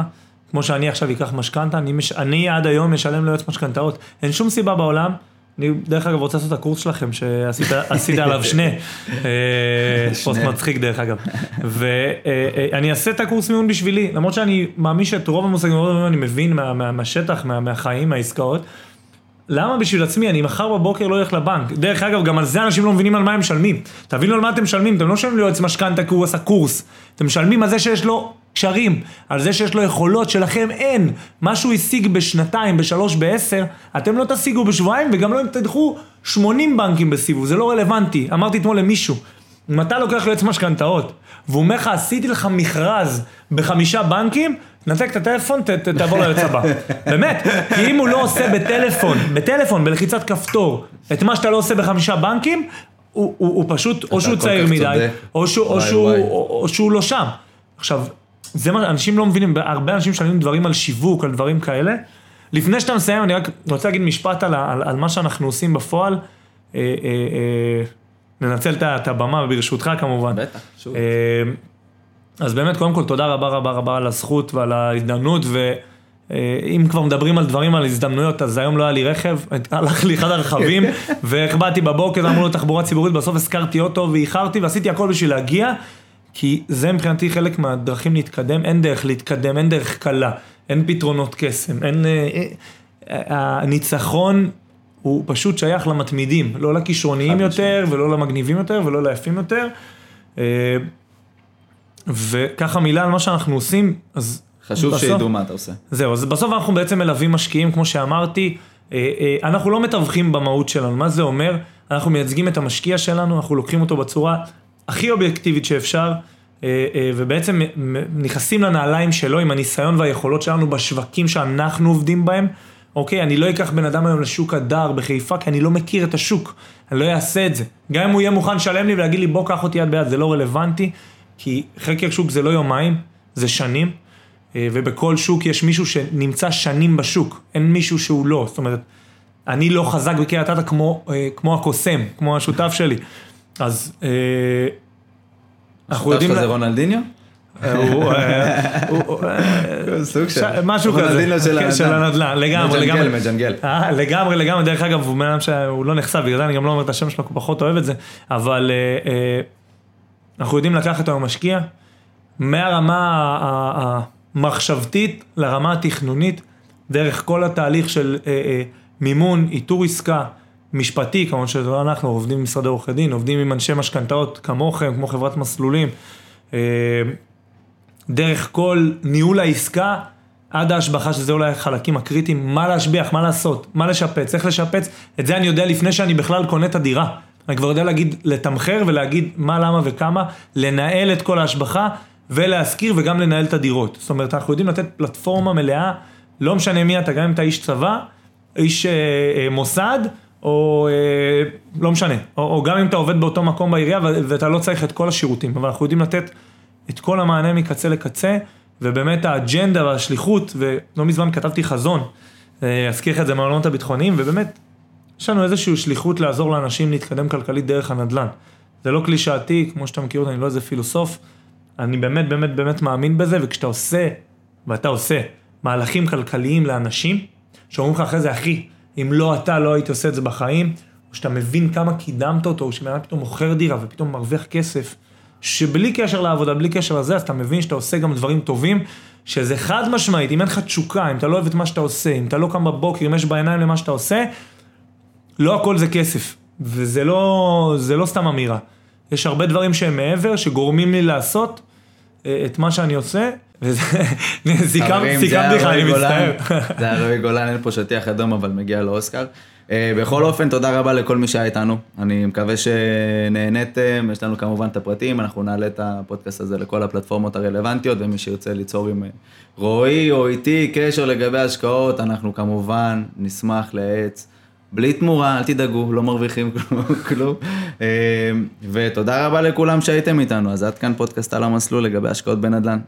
[SPEAKER 2] כמו שאני עכשיו אקח משכנתה, אני, מש... אני עד היום משלם ליועץ משכנתאות. אין שום סיבה בעולם, אני דרך אגב רוצה לעשות את הקורס שלכם שעשית עליו שני, אה, פוסט מצחיק דרך אגב. ואני אעשה את הקורס מיון בשבילי, למרות שאני מאמין שאת רוב המושגים אני מבין מה, מה, מהשטח, מה, מהחיים, מהעסקאות. למה בשביל עצמי, אני מחר בבוקר לא אלך לבנק. דרך אגב, גם על זה אנשים לא מבינים על מה הם משלמים. תבינו על מה אתם משלמים, אתם לא משלמים ליועץ משכנתה כי הוא עשה קורס. אתם משלמים על זה שיש לו קשרים, על זה שיש לו יכולות שלכם אין. מה שהוא השיג בשנתיים, בשלוש, בעשר, אתם לא תשיגו בשבועיים וגם לא תדחו 80 בנקים בסיבוב, זה לא רלוונטי. אמרתי אתמול למישהו, אם אתה לוקח ליועץ משכנתאות, והוא אומר לך, עשיתי לך מכרז בחמישה בנקים, תנתק את הטלפון, ת, ת, תעבור ליועץ הבא. באמת, כי אם הוא לא עושה בטלפון, בטלפון, בלחיצת כפתור, את מה שאתה לא עושה בחמישה בנקים, הוא, הוא, הוא פשוט, או שהוא צעיר מדי, או שהוא, או, שהוא, או, או שהוא לא שם. עכשיו, זה מה, אנשים לא מבינים, הרבה אנשים שואלים דברים על שיווק, על דברים כאלה. לפני שאתה מסיים, אני רק רוצה להגיד משפט על, על, על מה שאנחנו עושים בפועל. אה, אה, אה, ננצל את הבמה, ברשותך כמובן.
[SPEAKER 1] בטח, שוב.
[SPEAKER 2] אה, אז באמת, קודם כל, תודה רבה רבה רבה על הזכות ועל ההזדמנות, ואם כבר מדברים על דברים, על הזדמנויות, אז היום לא היה לי רכב, הלך לי אחד הרכבים, והחבאתי בבוקר, אמרו לו תחבורה ציבורית, בסוף הזכרתי אוטו ואיחרתי, ועשיתי הכל בשביל להגיע, כי זה מבחינתי חלק מהדרכים להתקדם, אין דרך להתקדם, אין דרך קלה, אין פתרונות קסם, אין... אה, אה, הניצחון הוא פשוט שייך למתמידים, לא לכישרוניים יותר, ולא למגניבים יותר, ולא ליפים יותר. אה, וככה מילה על מה שאנחנו עושים, אז...
[SPEAKER 1] חשוב
[SPEAKER 2] בסוף-
[SPEAKER 1] שידעו מה אתה עושה.
[SPEAKER 2] זהו, אז בסוף אנחנו בעצם מלווים משקיעים, כמו שאמרתי, אה, אה, אנחנו לא מתווכים במהות שלנו, מה זה אומר? אנחנו מייצגים את המשקיע שלנו, אנחנו לוקחים אותו בצורה הכי אובייקטיבית שאפשר, אה, אה, ובעצם נכנסים לנעליים שלו עם הניסיון והיכולות שלנו בשווקים שאנחנו עובדים בהם. אוקיי, אני לא אקח בן אדם היום לשוק הדר בחיפה, כי אני לא מכיר את השוק, אני לא אעשה את זה. גם אם הוא יהיה מוכן לשלם לי ולהגיד לי בוא קח אותי יד ביד, זה לא רלוונטי, כי חקר שוק זה לא יומיים, זה שנים. אה, ובכל שוק יש מישהו שנמצא שנים בשוק, אין מישהו שהוא לא, זאת אומרת, אני לא חזק בקריית אתא כמו, כמו הקוסם, כמו השותף שלי, אז אה, אנחנו יודעים,
[SPEAKER 1] שלך זה
[SPEAKER 2] לה-
[SPEAKER 1] רונלדיניו?
[SPEAKER 2] אה, הוא, אה,
[SPEAKER 1] סוג
[SPEAKER 2] משהו כזה,
[SPEAKER 1] של
[SPEAKER 2] כן,
[SPEAKER 1] הנדל"ן.
[SPEAKER 2] של הנדל"ן, לגמרי, לגמרי.
[SPEAKER 1] מג'נגל.
[SPEAKER 2] לגמרי, לגמרי, דרך אגב, הוא בן שהוא לא נחשף, בגלל זה אני גם לא אומר את השם שלו, הוא פחות אוהב את זה, אבל אנחנו יודעים לקחת היום משקיע, מהרמה המחשבתית לרמה התכנונית, דרך כל התהליך של מימון, איתור עסקה, משפטי, כמובן שזה לא אנחנו, עובדים עם משרדי עורכי דין, עובדים עם אנשי משכנתאות כמוכם, כמו חברת מסלולים, אה, דרך כל ניהול העסקה עד ההשבחה, שזה אולי החלקים הקריטיים, מה להשביח, מה לעשות, מה לשפץ, איך לשפץ, את זה אני יודע לפני שאני בכלל קונה את הדירה. אני כבר יודע להגיד, לתמחר ולהגיד מה, למה וכמה, לנהל את כל ההשבחה ולהשכיר וגם לנהל את הדירות. זאת אומרת, אנחנו יודעים לתת פלטפורמה מלאה, לא משנה מי אתה, גם אם אתה איש צבא, איש אה, אה, מוסד, או אה, לא משנה, או, או גם אם אתה עובד באותו מקום בעירייה ואתה לא צריך את כל השירותים, אבל אנחנו יודעים לתת את כל המענה מקצה לקצה, ובאמת האג'נדה והשליחות, ולא מזמן כתבתי חזון, אה, אזכיר לך את זה מהעולמות הביטחוניים, ובאמת, יש לנו איזושהי שליחות לעזור לאנשים להתקדם כלכלית דרך הנדל"ן. זה לא קלישאתי, כמו שאתה מכיר אותי, אני לא איזה פילוסוף, אני באמת באמת באמת מאמין בזה, וכשאתה עושה, ואתה עושה, מהלכים כלכליים לאנשים, שאומרים לך אחרי זה, אחי, אם לא אתה, לא הייתי עושה את זה בחיים, או שאתה מבין כמה קידמת אותו, או שבן אדם פתאום מוכר דירה ופתאום מרוויח כסף, שבלי קשר לעבודה, בלי קשר לזה, אז אתה מבין שאתה עושה גם דברים טובים, שזה חד משמעית, אם אין לך תשוקה, אם אתה לא אוהב את מה שאתה עושה, אם אתה לא קם בבוקר, אם יש בעיניים למה שאתה עושה, לא הכל זה כסף, וזה לא, זה לא סתם אמירה. יש הרבה דברים שהם מעבר, שגורמים לי לעשות אה, את מה שאני עושה, סיכמתי לך, אני. מצטער.
[SPEAKER 1] זה היה רועי גולן, אין פה שטיח אדום, אבל מגיע לו אוסקר. אה, בכל אופן, תודה רבה לכל מי שהיה איתנו. אני מקווה שנהניתם, יש לנו כמובן את הפרטים, אנחנו נעלה את הפודקאסט הזה לכל הפלטפורמות הרלוונטיות, ומי שירצה ליצור עם רועי או איתי קשר לגבי השקעות, אנחנו כמובן נשמח לייעץ. בלי תמורה, אל תדאגו, לא מרוויחים כלום. כלום. אה, ותודה רבה לכולם שהייתם איתנו, אז עד כאן פודקאסט על המסלול לגבי השקעות בנדל"ן.